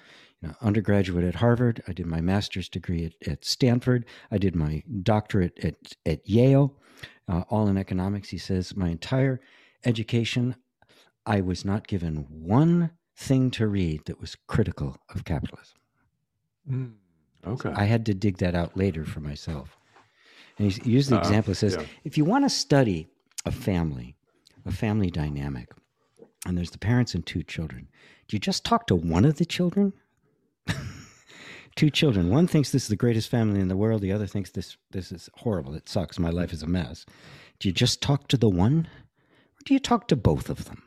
You know, undergraduate at Harvard. I did my master's degree at, at Stanford. I did my doctorate at, at Yale, uh, all in economics. He says, my entire education, I was not given one thing to read that was critical of capitalism. Mm, okay. I had to dig that out later for myself. And he used the Uh, example. It says, yeah. if you want to study a family, a family dynamic, and there's the parents and two children, do you just talk to one of the children? two children. One thinks this is the greatest family in the world. The other thinks this this is horrible. It sucks. My life is a mess. Do you just talk to the one, or do you talk to both of them?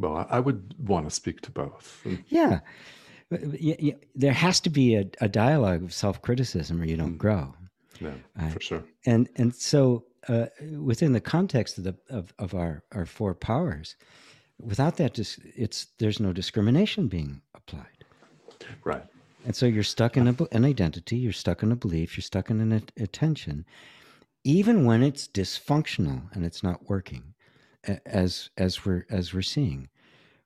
Mm. well, I, would want to speak to both. Yeah. But- but y- y- There has to be a, a dialogue of self criticism or you don't grow. Yeah, I- for sure. And and so uh, within the context of the of, of our, our four powers, without that dis- it's there's no discrimination being applied. Right. And so you're stuck in a, an identity, you're stuck in a belief, you're stuck in an attention, even when it's dysfunctional and it's not working, as as we're as we're seeing,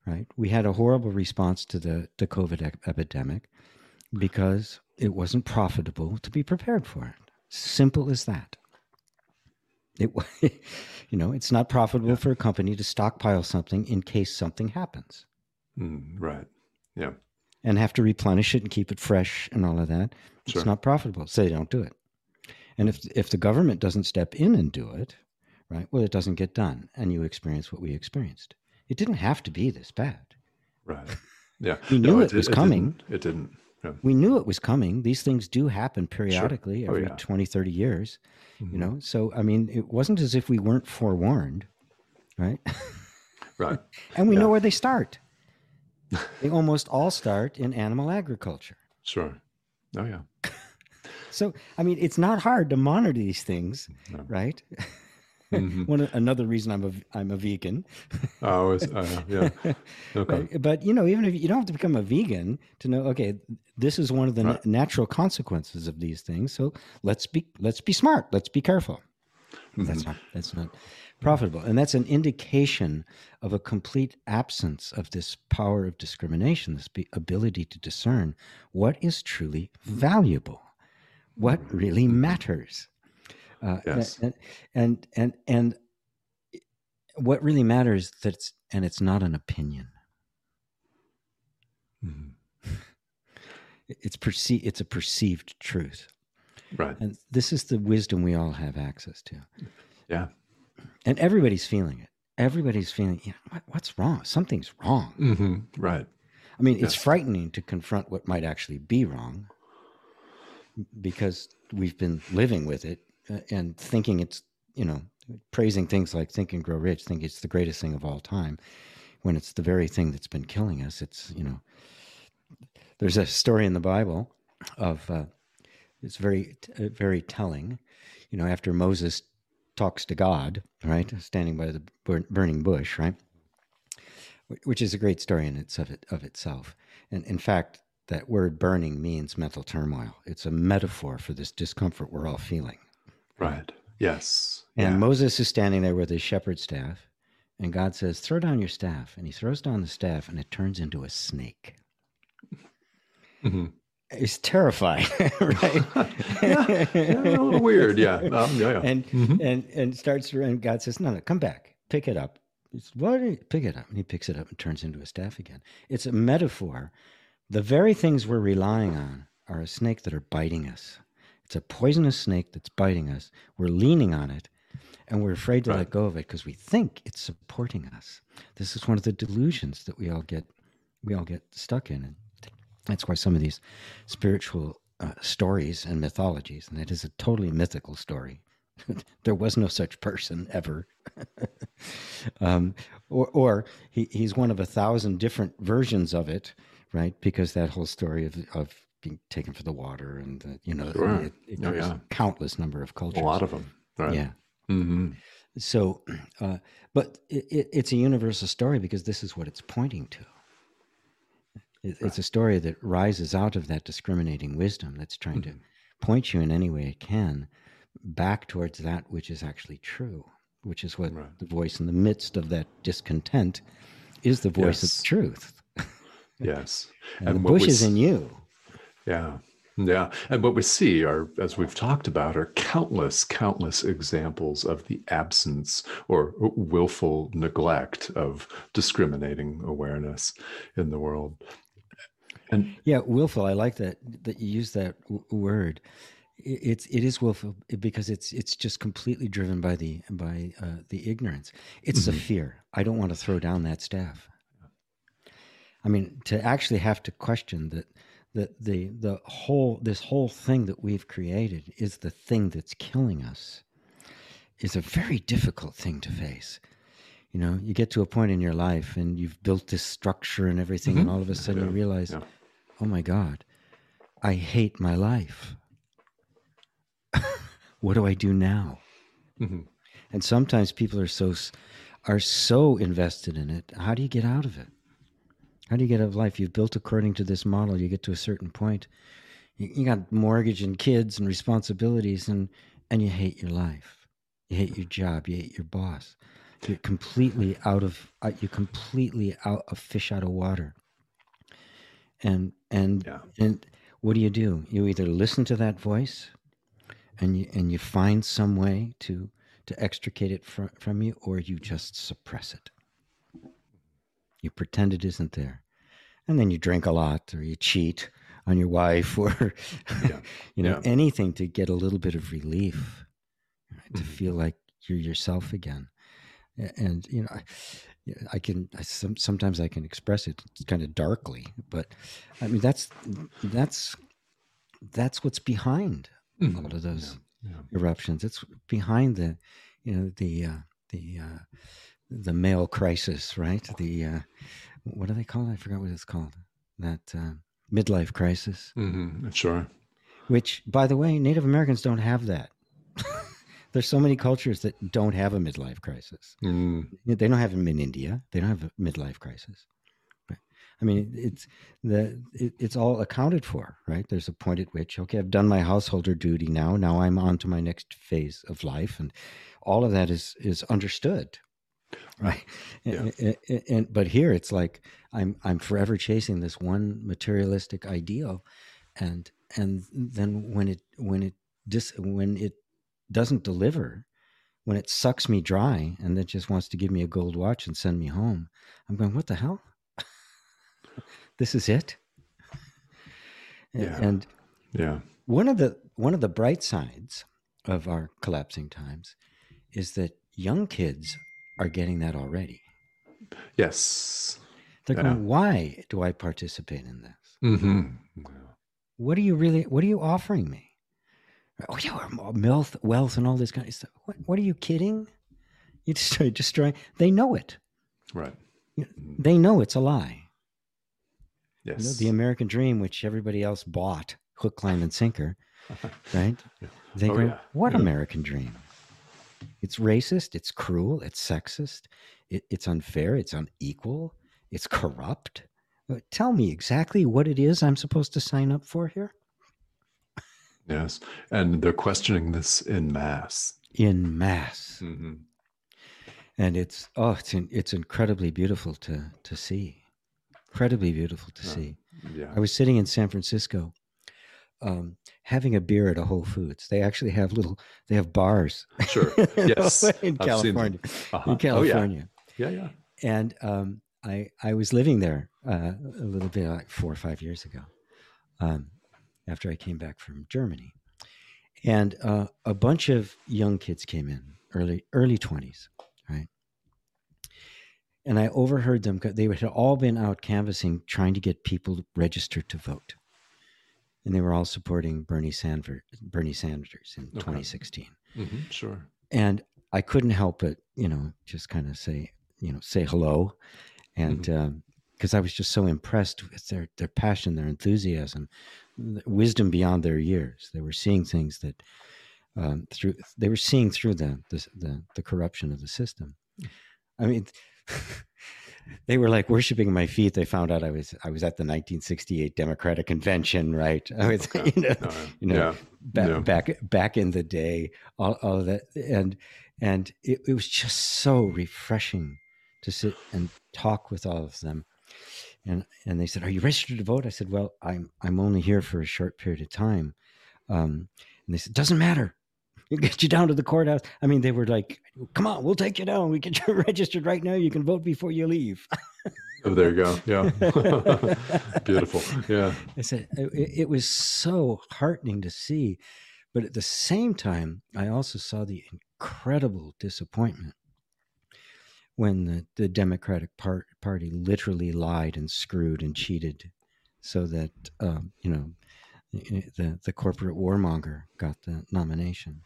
right? We had a horrible response to the the COVID ep- epidemic because it wasn't profitable to be prepared for it. Simple as that. It, you know, it's not profitable for a company to stockpile something in case something happens Mm, right. Yeah. and have to replenish it and keep it fresh and all of that. Sure. It's not profitable, so they don't do it. And if if the government doesn't step in and do it, right? Well, it doesn't get done, and you experience what we experienced. It didn't have to be this bad. Right. Yeah. We knew it did- was coming. didn't- It didn't. Yeah. We knew it was coming. These things do happen periodically Oh, every yeah. 20, 30 years, Mhm. you know? So, I mean, it wasn't as if we weren't forewarned, right? Right. and we Yeah. know where they start. they almost all start in animal agriculture. Sure. Oh yeah. So, I mean, it's not hard to monitor these things, No. right? Mhm. One another reason I'm a I'm a vegan, Oh, is, uh, yeah. Okay. right? but you know, even if you don't have to become a vegan to know, okay, this is one of the na- natural consequences of these things. So let's be let's be smart. Let's be careful. That's Mm-hmm. not that's not profitable, and that's an indication of a complete absence of this power of discrimination, this be- ability to discern what is truly valuable, what really matters. Uh, Yes. and, and and and what really matters that it's and it's not an opinion. Mhm. It's perce- It's a perceived truth, Right. and this is the wisdom we all have access to. Yeah. and everybody's feeling it. Everybody's feeling, yeah, what, what's wrong? Something's wrong. hmm Right. I mean, it's frightening to confront what might actually be wrong because we've been living with it and thinking it's, you know, praising things like Think and Grow Rich, think it's the greatest thing of all time, when it's the very thing that's been killing us. It's, you know, there's a story in the Bible of, uh, it's very, uh, very telling. You know, after Moses talks to God, right, standing by the burning bush, right, which is a great story in its of it of itself. And in fact, that word "burning" means mental turmoil. It's a metaphor for this discomfort we're all feeling. Right. Yes. And yeah. Moses is standing there with his shepherd's staff, and God says, "Throw down your staff." And he throws down the staff, and it turns into a snake. Mhm. It's terrifying, right? yeah, yeah, a little weird. Yeah. Um, yeah. yeah. and Mhm. and and starts to- and God says, "No, no, come back, pick it up." It's, what? Pick it up, and he picks it up and turns into a staff again. It's a metaphor. The very things we're relying on are a snake that are biting us. It's a poisonous snake that's biting us. We're leaning on it, and we're afraid to Right. let go of it because we think it's supporting us. This is one of the delusions that we all get we all get stuck in, and that's why some of these spiritual uh, stories and mythologies, and it is a totally mythical story. there was no such person ever. um, or or he, he's one of a thousand different versions of it, right? Because that whole story of, of being taken for the water and, the, you know, Sure. it, it, Oh, yeah. countless number of cultures a lot of them. Right. Yeah. hmm So, uh, but it, it, it's a universal story because this is what it's pointing to. It, It's a story that rises out of that discriminating wisdom that's trying to point you in any way it can back towards that which is actually true, which is what Right. the voice in the midst of that discontent is the voice Yes. of truth. Yes. And, the what bush is in you. Yeah. Yeah. And what we see are, as we've talked about, are countless, countless examples of the absence or willful neglect of discriminating awareness in the world. And yeah, willful. I like that that you use that w- word. It's it is willful because it's it's just completely driven by the by uh, the ignorance. It's mm-hmm. a fear. I don't want to throw down that staff. I mean, to actually have to question that the the the whole this whole thing that we've created is the thing that's killing us is a very difficult thing to face you know you get to a point in your life and you've built this structure and everything mm-hmm. and all of a sudden yeah. you realize yeah. oh my god i hate my life what do i do now mm-hmm. and sometimes people are so are so invested in it how do you get out of it how do you get out of life? You've built according to this model. You get to a certain point. You, you got mortgage and kids and responsibilities, and and you hate your life. You hate your job. You hate your boss. You're completely out of. Uh, you're completely out of fish out of water. And and yeah. and what do you do? You either listen to that voice, and you and you find some way to to extricate it from, from you, or you just suppress it. You pretend it isn't there. And then you drink a lot or you cheat on your wife or, yeah. you know, yeah. anything to get a little bit of relief, right? to mm-hmm. feel like you're yourself again. And, you know, I, I can I, some, sometimes I can express it kind of darkly, but I mean that's that's that's what's behind mm-hmm. all of those yeah, yeah. eruptions. It's behind the you know the uh, the uh, the male crisis, right? The uh, what do they call it? I forgot what it's called. That uh, midlife crisis. Mm-hmm. Sure. Which, by the way, Native Americans don't have that. There's so many cultures that don't have a midlife crisis. Mm. They don't have them in India. They don't have a midlife crisis. I mean, it's the it, it's all accounted for, right? There's a point at which, okay, I've done my householder duty now. Now I'm on to my next phase of life, and all of that is is understood, right. Yeah. and, and, and, but here it's like i'm i'm forever chasing this one materialistic ideal. And and then when it when it dis when it doesn't deliver when it sucks me dry and then just wants to give me a gold watch and send me home i'm going what the hell? This is it? Yeah. and yeah. one of the one of the bright sides of our collapsing times is that young kids are getting that already. Yes. They're yeah. going, why do I participate in this? Mm-hmm. What are you really, what are you offering me? Oh, yeah, wealth, wealth and all this kind of stuff. What, what are you kidding? You destroy, destroy. They know it. Right. They know it's a lie. Yes. You know, the American dream, which everybody else bought, hook, line, and sinker, right? They oh, go, yeah. what yeah. American dream? It's racist, it's cruel, it's sexist, it, it's unfair, it's unequal, it's corrupt. Uh, tell me exactly what it is I'm supposed to sign up for here. Yes. And they're questioning this in mass. In mass. Mm-hmm. And it's oh, it's in, it's incredibly beautiful to to see. Incredibly beautiful to see. Yeah. I was sitting in San Francisco um, having a beer at a Whole Foods. They actually have little, they have bars. Sure. Yes. in California. Uh-huh. In California. Oh, yeah. yeah. Yeah. And um, I, I was living there uh, a little bit like four or five years ago um, after I came back from Germany. And uh, a bunch of young kids came in, early early 20s, right? And I overheard them, they had all been out canvassing, trying to get people registered to vote and they were all supporting Bernie Sanders, Bernie Sanders in okay. 2016. Mm-hmm, sure. And I couldn't help but, you know, just kind of say, you know, say hello, and because mm-hmm. um, I was just so impressed with their their passion, their enthusiasm, wisdom beyond their years. They were seeing things that um, through they were seeing through the the the, the corruption of the system. Mm. I mean. they were like worshiping my feet. They found out I was I was at the 1968 Democratic Convention, right? I was, okay. you know, you know, yeah. Back, yeah. back back in the day, all, all of that, and and it, it was just so refreshing to sit and talk with all of them. and and they said, "Are you registered to vote?" I said, "Well, I'm I'm only here for a short period of time." Um, and they said, "Doesn't matter. We'll get you down to the courthouse." I mean, they were like, "Come on, we'll take you down. We get you registered right now. You can vote before you leave." oh, there you go. Yeah, beautiful. Yeah. I said it, it was so heartening to see, but at the same time, I also saw the incredible disappointment when the, the Democratic part, Party literally lied and screwed and cheated so that, um, you know, the, the corporate warmonger got the nomination.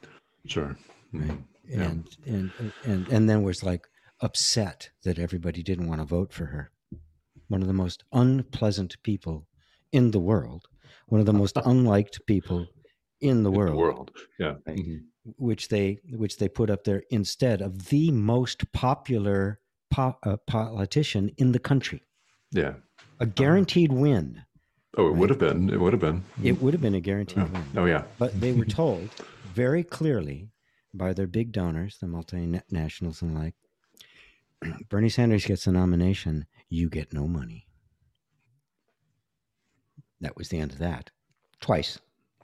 Sure. Right. Mm-hmm. Yeah. And, and, and, and then was like upset that everybody didn't want to vote for her. One of the most unpleasant people in the world, one of the most unliked people in the in world. The world. Yeah. Right? Mm-hmm which they which they put up there instead of the most popular po- uh, politician in the country. Yeah, a guaranteed win. Oh, it right? would have been. It would have been. It mm-hmm. would have been a guaranteed oh. win. Oh yeah. But they were told very clearly by their big donors, the multinationals and the like, Bernie Sanders gets a nomination, you get no money. That was the end of that. Twice.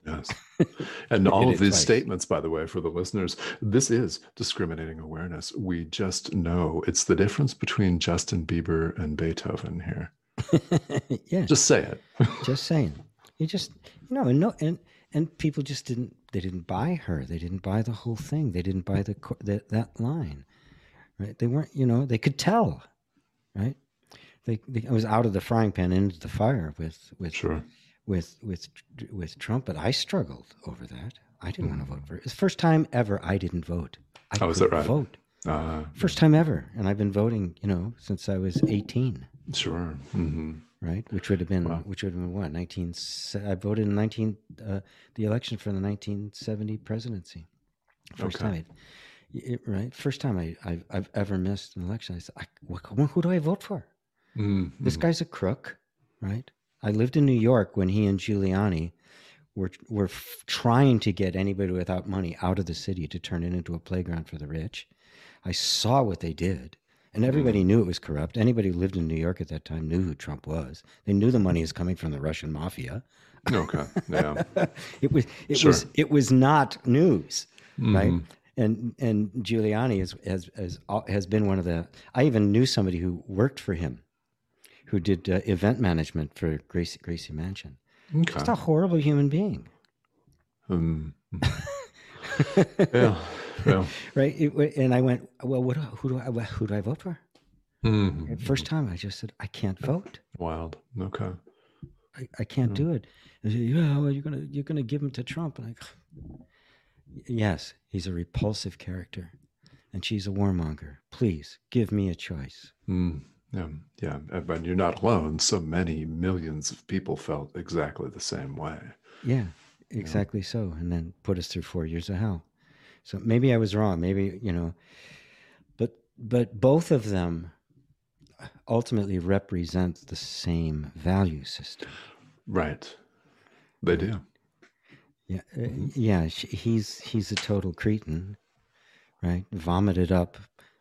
Yes. And all of these twice. statements, by the way, for the listeners, this is discriminating awareness. We just know it's the difference between Justin Bieber and Beethoven here. yeah. Just say it. just saying. You just, you know, and no, and, and people just didn't, they didn't buy her. They didn't buy the whole thing. They didn't buy the, the that line, right? They weren't, you know, they could tell, right? They, they, I was out of the frying pan into the fire with, with, sure with with with Trump, but I struggled over that. I didn't mm. want to vote for it. It's the first time ever I didn't vote. I oh, is that right? Vote. Uh, first time ever, and I've been voting, you know, since I was eighteen. Sure. Mm-hmm. Right, which would have been wow. which would have been what nineteen. I voted in nineteen uh, the election for the nineteen seventy presidency. First okay. time, it, right? First time I I've, I've, ever missed an election. I said, I, who do I vote for? Mm-hmm. This guy's a crook, right? I lived in New York when he and Giuliani were were f- trying to get anybody without money out of the city to turn it into a playground for the rich. I saw what they did, and everybody mm. knew it was corrupt. Anybody who lived in New York at that time knew who Trump was. They knew the money is coming from the Russian mafia. Okay, yeah. it was it sure. was it was not news, mm-hmm. right? And and Giuliani is, has has has been one of the. I even knew somebody who worked for him who did uh, event management for Gracie, Gracie Mansion. Okay. Just a horrible human being. Um, yeah, yeah. Right. It, and I went, well, what, who do I, who do I vote for? Mm-hmm. First time I just said, I can't vote. Wild. Okay. I, I can't mm. do it. Said, yeah, well, you're gonna you're gonna give him to Trump. And I, yes, he's a repulsive character, and she's a warmonger. Please give me a choice. Mm. Yeah, yeah, but you're not alone. So many millions of people felt exactly the same way. Yeah, exactly so. And then put us through four years of hell. So maybe I was wrong. Maybe you know, but but both of them ultimately represent the same value system. Right, they do. Yeah, uh, yeah. He's he's a total cretin, right? Vomited up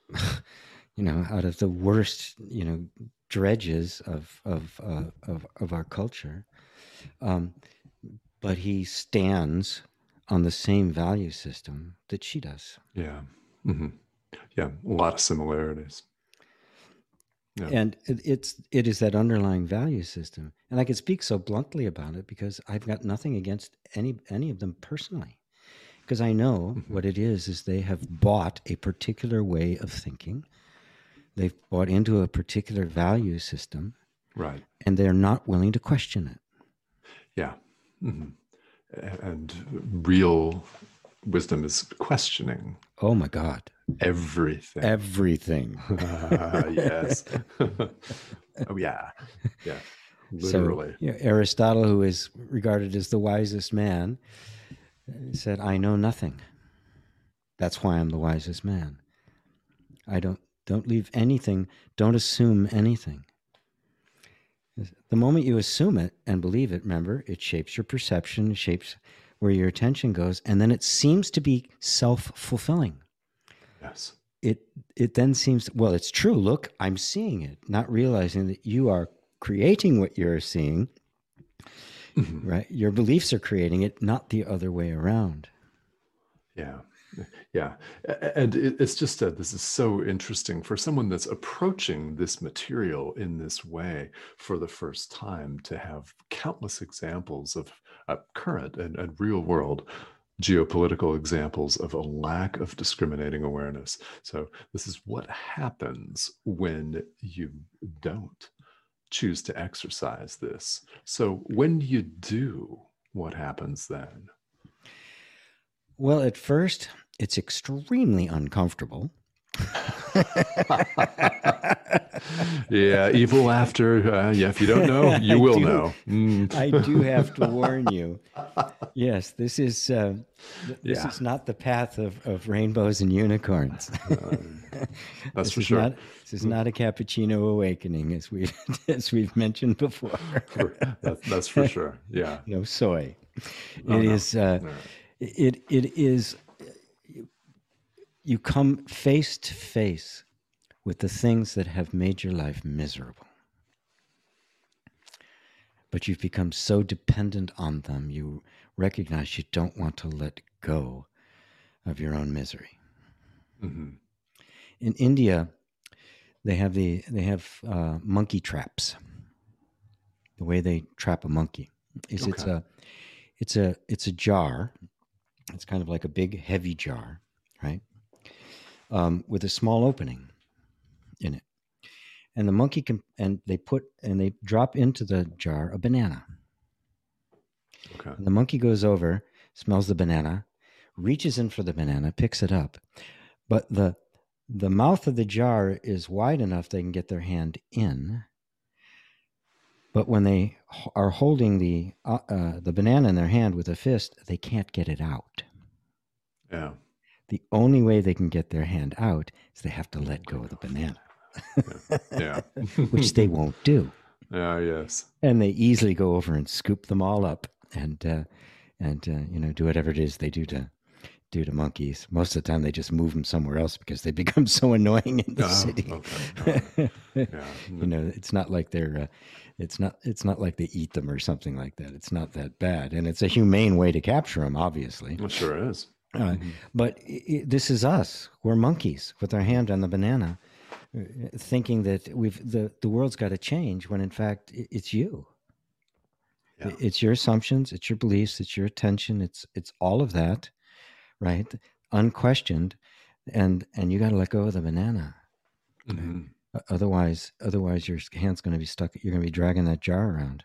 you know, out of the worst, you know, dredges of of uh, of, of our culture. Um, but he stands on the same value system that she does. Yeah, mm-hmm. yeah, a lot of similarities. Yeah. And it, it's it is that underlying value system, and I can speak so bluntly about it because I've got nothing against any any of them personally, because I know mm-hmm. what it is is they have bought a particular way of thinking, They've bought into a particular value system. Right. And they're not willing to question it. Yeah. Mm-hmm. And real wisdom is questioning. Oh my God. Everything. Everything. uh, yes. oh, yeah. Yeah. Literally. So, you know, Aristotle, who is regarded as the wisest man, said, I know nothing. That's why I'm the wisest man. I don't don't leave anything. Don't assume anything. The moment you assume it and believe it, remember, it shapes your perception, shapes where your attention goes, and then it seems to be self fulfilling. Yes. It it then seems well, it's true. Look, I'm seeing it, not realizing that you are creating what you're seeing, Mhm. right? Your beliefs are creating it, not the other way around. Yeah. Yeah. And it's just that this is so interesting for someone that's approaching this material in this way for the first time to have countless examples of uh, current and, and real world geopolitical examples of a lack of discriminating awareness. So, this is what happens when you don't choose to exercise this. So, when you do, what happens then? Well, at first, it's extremely uncomfortable. yeah, evil laughter. Uh, yeah, if you don't know, you will do. know. Mm. I do have to warn you. Yes, this is uh, th- this Yeah. is not the path of, of rainbows and unicorns. That's this for is sure. Not, this is not a cappuccino awakening, as we as we've mentioned before. That- that's for sure. Yeah. no soy. Oh, It no. is. Uh, No. it it is. You come face to face with the things that have made your life miserable. But you've become so dependent on them, you recognize you don't want to let go of your own misery. Mhm. In India, they have the they have uh, monkey traps. The way they trap a monkey is it's a it's a it's a jar. It's kind of like a big heavy jar, right? Um, with a small opening in it, and the monkey can and they put and they drop into the jar a banana. Okay. And the monkey goes over, smells the banana, reaches in for the banana, picks it up. But the the mouth of the jar is wide enough they can get their hand in. But when they are holding the uh, uh, the banana in their hand with a fist, they can't get it out. Yeah. The only way they can get their hand out is they have to let go of the banana, Yeah. which they won't do. yeah. Yes. and they easily go over and scoop them all up and uh, and uh, you know do whatever it is they do to do to monkeys. Most of the time, they just move them somewhere else because they become so annoying in the Oh, city. okay. Yeah. you know, it's not like they're. Uh, it's not. It's not like they eat them or something like that. It's not that bad, and it's a humane way to capture them, obviously. It sure is. Uh, but i i this is us. We're monkeys with our hand on the banana, uh, thinking that we've the the world's got to change when in fact it's you. Yeah. It's your assumptions, it's your beliefs, it's your attention, it's it's all of that, right? Unquestioned, and and you got to let go of the banana. Mhm. O- Otherwise, otherwise your hand's going to be stuck. You're going to be dragging that jar around,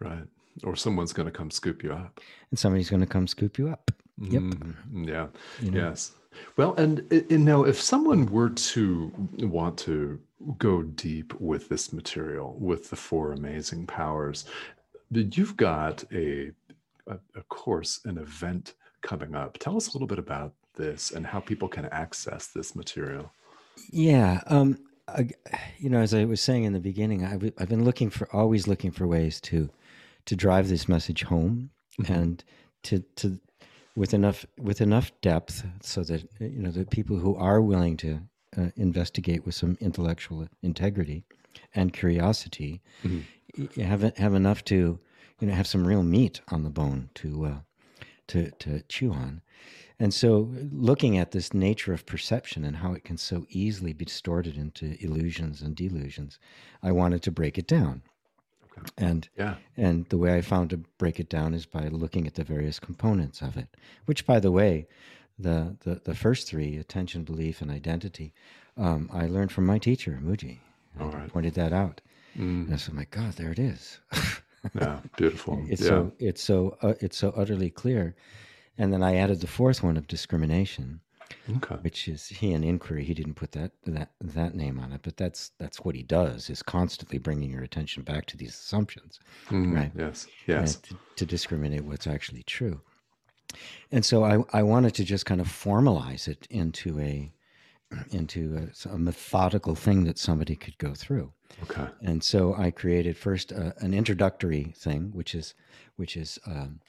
Right. Or someone's going to come scoop you up. and somebody's going to come scoop you up. Yep. Mhm. Yeah. You know? Yes. Well, and, and now if someone were to want to go deep with this material, with the four amazing powers, you've got a, a, a course, an event coming up. Tell us a little bit about this and how people can access this material. Yeah. Um, I, you know, as I was saying in the beginning, I've, I've been looking for, always looking for ways to, to drive this message home Mhm. and to, to, with enough, with enough depth so that, you know, the people who are willing to uh, investigate with some intellectual integrity and curiosity Mhm. y- have, have enough to, you know, have some real meat on the bone to, uh, to, to chew on. And so, looking at this nature of perception and how it can so easily be distorted into illusions and delusions, I wanted to break it down. And Yeah. and the way I found to break it down is by looking at the various components of it. Which, by the way, the the, the first three attention, belief, and identity, um, I learned from my teacher Mooji. All right. pointed that out, Mm. and I said, "My God, there it is." Yeah. Beautiful. It's yeah. so it's so uh, it's so utterly clear. And then I added the fourth one of discrimination, okay. which is he in inquiry. He didn't put that that that name on it, but that's that's what he does is constantly bringing your attention back to these assumptions Mm, Right. Yes. Yes. to, to discriminate what's actually true. And so I I wanted to just kind of formalize it into a into a, a methodical thing that somebody could go through. Okay. And so I created first uh, an introductory thing, which is which is um,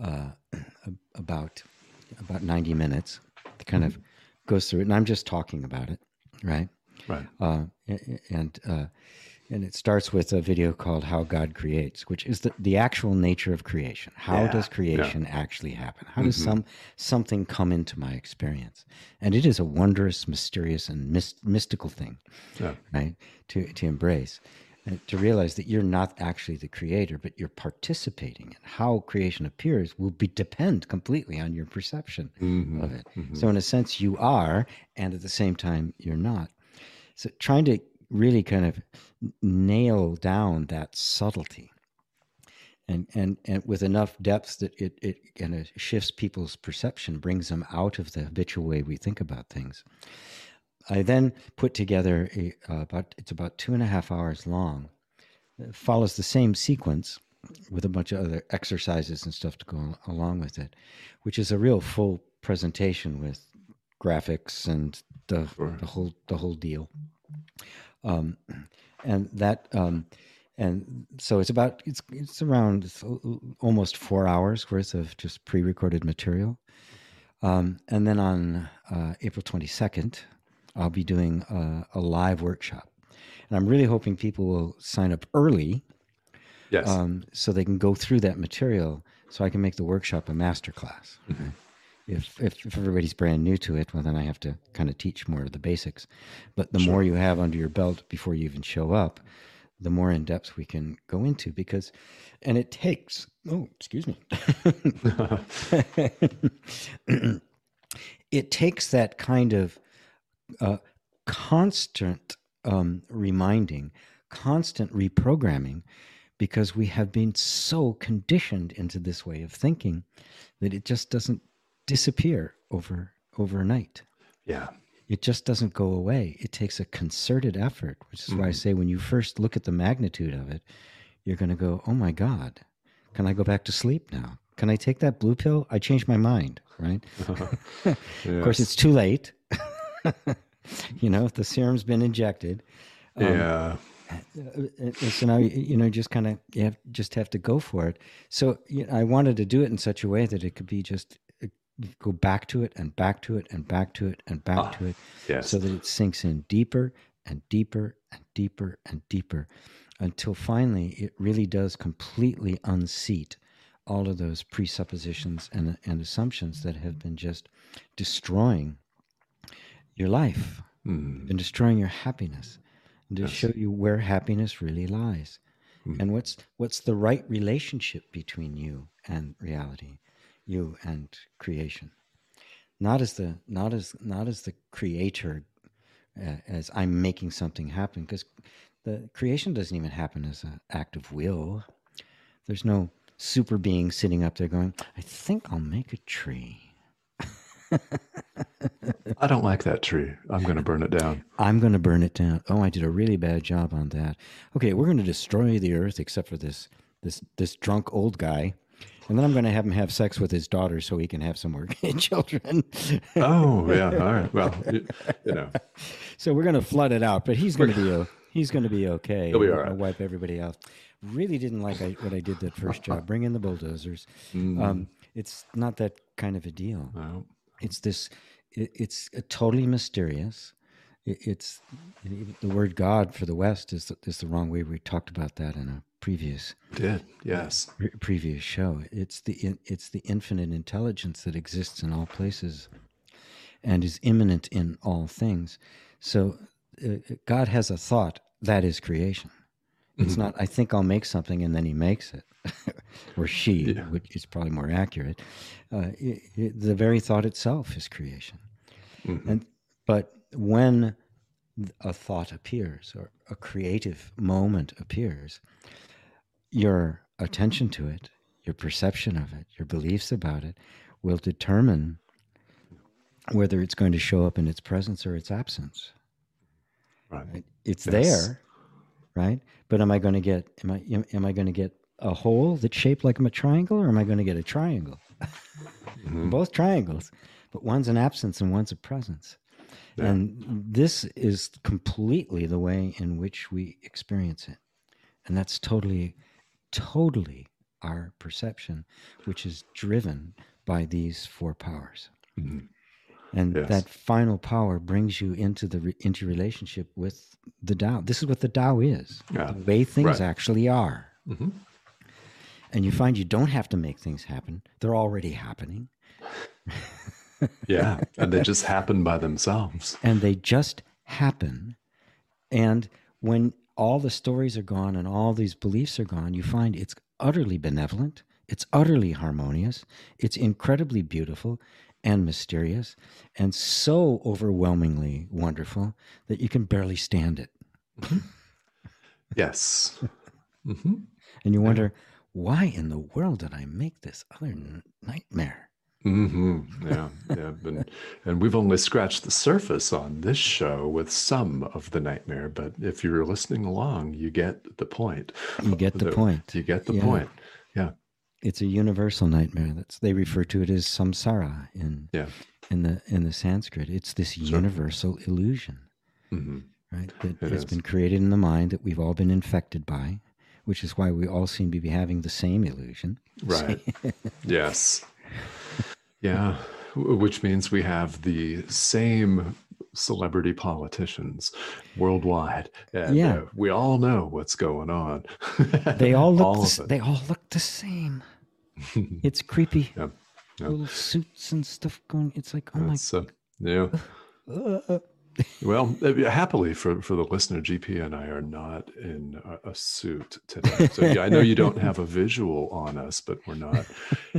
uh, about about ninety minutes. It kind of goes through it, and I'm just talking about it, right? Right. Uh, and uh, and it starts with a video called How God Creates, which is the, the actual nature of creation. How Yeah, does creation actually happen? How does some something come into my experience? And it is a wondrous, mysterious, and myst- mystical thing, Yeah. right? To to embrace. To realize that you're not actually the creator, but you're participating in how creation appears will be depend completely on your perception mm-hmm. of it. Mm-hmm. So in a sense, you are, and at the same time, you're not. So trying to really kind of nail down that subtlety and and and with enough depth that it it kind of shifts people's perception brings them out of the habitual way we think about things i then put together a uh, about it's about two and a half hours long. It follows the same sequence with a bunch of other exercises and stuff to go along with it which is a real full presentation with graphics and the, Sure. the whole the whole deal. Um, and that um, and so it's about it's it's around it's almost four hours worth of just pre-recorded material. Um, and then on uh, april 22nd i'll be doing a, a live workshop. And i'm really hoping people will sign up early Yes. um, so they can go through that material so i can make the workshop a master class right? if, if if everybody's brand new to it well then i have to kind of teach more of the basics. But the more you have under your belt before you even show up the more in depth we can go into because and it takes oh excuse me. It takes that kind of uh, constant um, reminding, constant reprogramming, because we have been so conditioned into this way of thinking that it just doesn't disappear over overnight. yeah. It just doesn't go away. It takes a concerted effort, which is why I say when you first look at the magnitude of it, you're going to go, "Oh my God, can I go back to sleep now? Can I take that blue pill? I changed my mind." Right? Of course, it's too late. you know, if the serum's been injected, yeah. uh, and so now you- you know just kind of you have just have to go for it. So you know, I wanted to do it in such a way that it could be just uh, go back to it and back to it and back to it and back Ah, to it, Yes. so that it sinks in deeper and deeper and deeper and deeper, until finally it really does completely unseat all of those presuppositions and and assumptions that have been just destroying your life Mm. and destroying your happiness and to show you where happiness really lies. And what's what's the right relationship between you and reality you and creation? Not as the not as not as the creator uh, as i'm making something happen because the creation doesn't even happen as an act of will. There's no super being sitting up there going i think i'll make a tree I don't like that tree. I'm going to burn it down. I'm going to burn it down. Oh, I did a really bad job on that. Okay, we're going to destroy the earth except for this this this drunk old guy. And then I'm going to have him have sex with his daughter so he can have some more children. Oh, yeah. All right. Well, you, you know, so we're going to flood it out, but he's going to be he's going to be okay. He'll be all gonna. Wipe everybody out. Really didn't like I, what I did that first job. Bring in the bulldozers. Mm. Um, it's not that kind of a deal. no. It's this it, it's a totally mysterious it, it's the word god for the west is the, is the wrong way we talked about that in a previous did. Yes. pre- previous show it's the in- it's the infinite intelligence that exists in all places and is immanent in all things so uh, god has a thought that is creation it's not i think i'll make something and then he makes it or she Yeah. which is probably more accurate uh, i i the very thought itself is creation Mhm. and but when a thought appears or a creative moment appears your attention to it your perception of it your beliefs about it will determine whether it's going to show up in its presence or its absence Right. it's Yes. there right but am i going to get am i am, am i going to get a hole that's shaped like a triangle or am i going to get a triangle Mhm. both triangles but one's an absence and one's a presence Yeah. and this is completely the way in which we experience it and that's totally totally our perception which is driven by these four powers Mhm. And Yes. that final power brings you into the into relationship with the Tao. This is what the Tao is, Yeah. the way things Right. actually are. Mhm. And you find you don't have to make things happen; they're already happening, Yeah. and they just happen by themselves. and they just happen. And when all the stories are gone and all these beliefs are gone, you find it's utterly benevolent, it's utterly harmonious, it's incredibly beautiful and mysterious, and so overwhelmingly wonderful that you can barely stand it. Yes. hmm And you wonder, why in the world did I make this other n- nightmare? hmm Yeah, yeah, and, and we've only scratched the surface on this show with some of the nightmare. But if you're listening along, you get the point. You get the point. You get the Yeah. point. Yeah, It's a universal nightmare. That's they refer to it as samsara in yeah. in the in the Sanskrit. It's this universal illusion. hmm right? That It has is. been created in the mind that we've all been infected by, which is why we all seem to be having the same illusion. Right. yes. Yeah. Which means we have the same celebrity politicians worldwide. And Yeah. uh, we all know what's going on. They all look. All the, of s- it. they all look the same. It's creepy. Yeah. Yeah. Little suits and stuff going. It's like, oh my. Uh, yeah. Well, uh, happily for, for the listener, GP and I are not in a, a suit today. So yeah, I know you don't have a visual on us, but we're not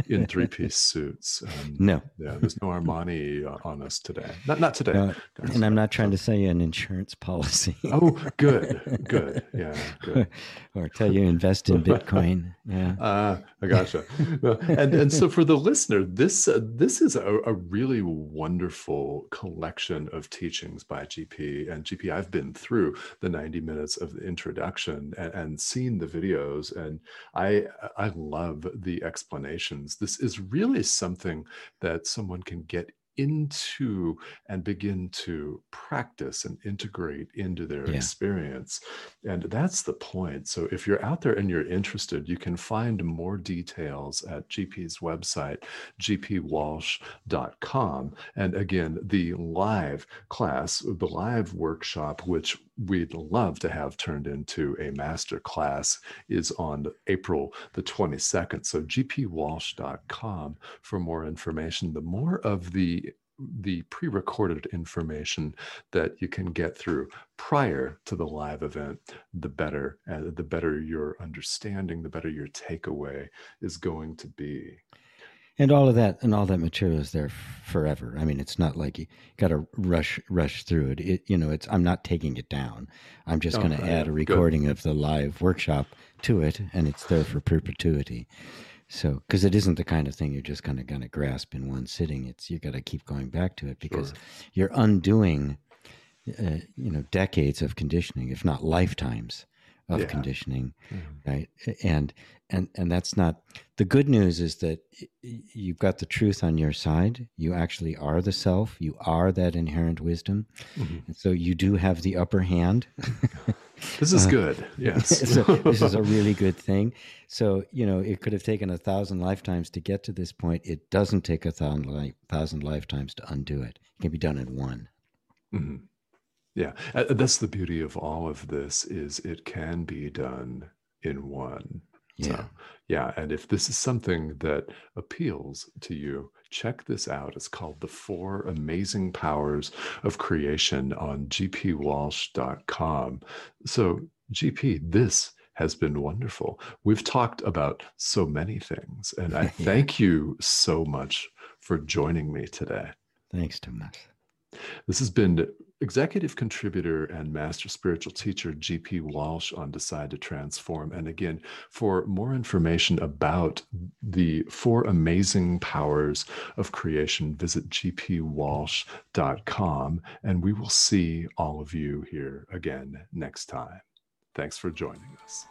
in three piece suits. Um, no, yeah, there's no Armani on us today. Not not today. no, and I'm not trying to sell you an insurance policy Oh, good, good. Yeah, good. or tell you invest in Bitcoin. Yeah. Uh, I gotcha. And and so for the listener, this uh, this is a, a really wonderful collection of teachings by GP and GP. I've been through the ninety minutes of the introduction and, and seen the videos, and I I love the explanations. This is really something that someone can get into and begin to practice and integrate into their Yeah. experience. And that's the point. So if you're out there and you're interested, you can find more details at GP's website, gpwalsh.com. And again, the live class, the live workshop, which we'd love to have turned into a master class, is on April the 22nd. So gpwalsh.com for more information. The more of the the pre-recorded information that you can get through prior to the live event the better and the better your understanding the better your takeaway is going to be And all of that and all that material is there forever. I mean, it's not like you got to rush rush through it. It you know, it's I'm not taking it down. I'm just Oh, going to yeah, add a good. recording of the live workshop to it, and it's there for perpetuity. So, because it isn't the kind of thing you're just kind of going to grasp in one sitting. It's you got to keep going back to it because Sure. you're undoing, uh, you know, decades of conditioning, if not lifetimes of Yeah. conditioning Mhm. right? And and and that's not the good news is that you've got the truth on your side. You actually are the self. You are that inherent wisdom. Mhm. and so you do have the upper hand. This is Uh, good. Yes. So this is a really good thing. So you know it could have taken a thousand lifetimes to get to this point. It doesn't take a thousand, li- thousand lifetimes to undo it. It can be done in one. Mhm. Yeah, uh, that's the beauty of all of this is it can be done in one. yeah So, yeah, and if this is something that appeals to you, check this out. It's called The Four Amazing Powers of Creation on gpwalsh.com. So, GP, this has been wonderful. We've talked about so many things, and I Yeah. thank you so much for joining me today. thanks thomas This has been executive contributor and master spiritual teacher GP Walsh on Decide to Transform. And again, for more information about the four amazing powers of creation, visit gpwalsh.com and we will see all of you here again next time. Thanks for joining us.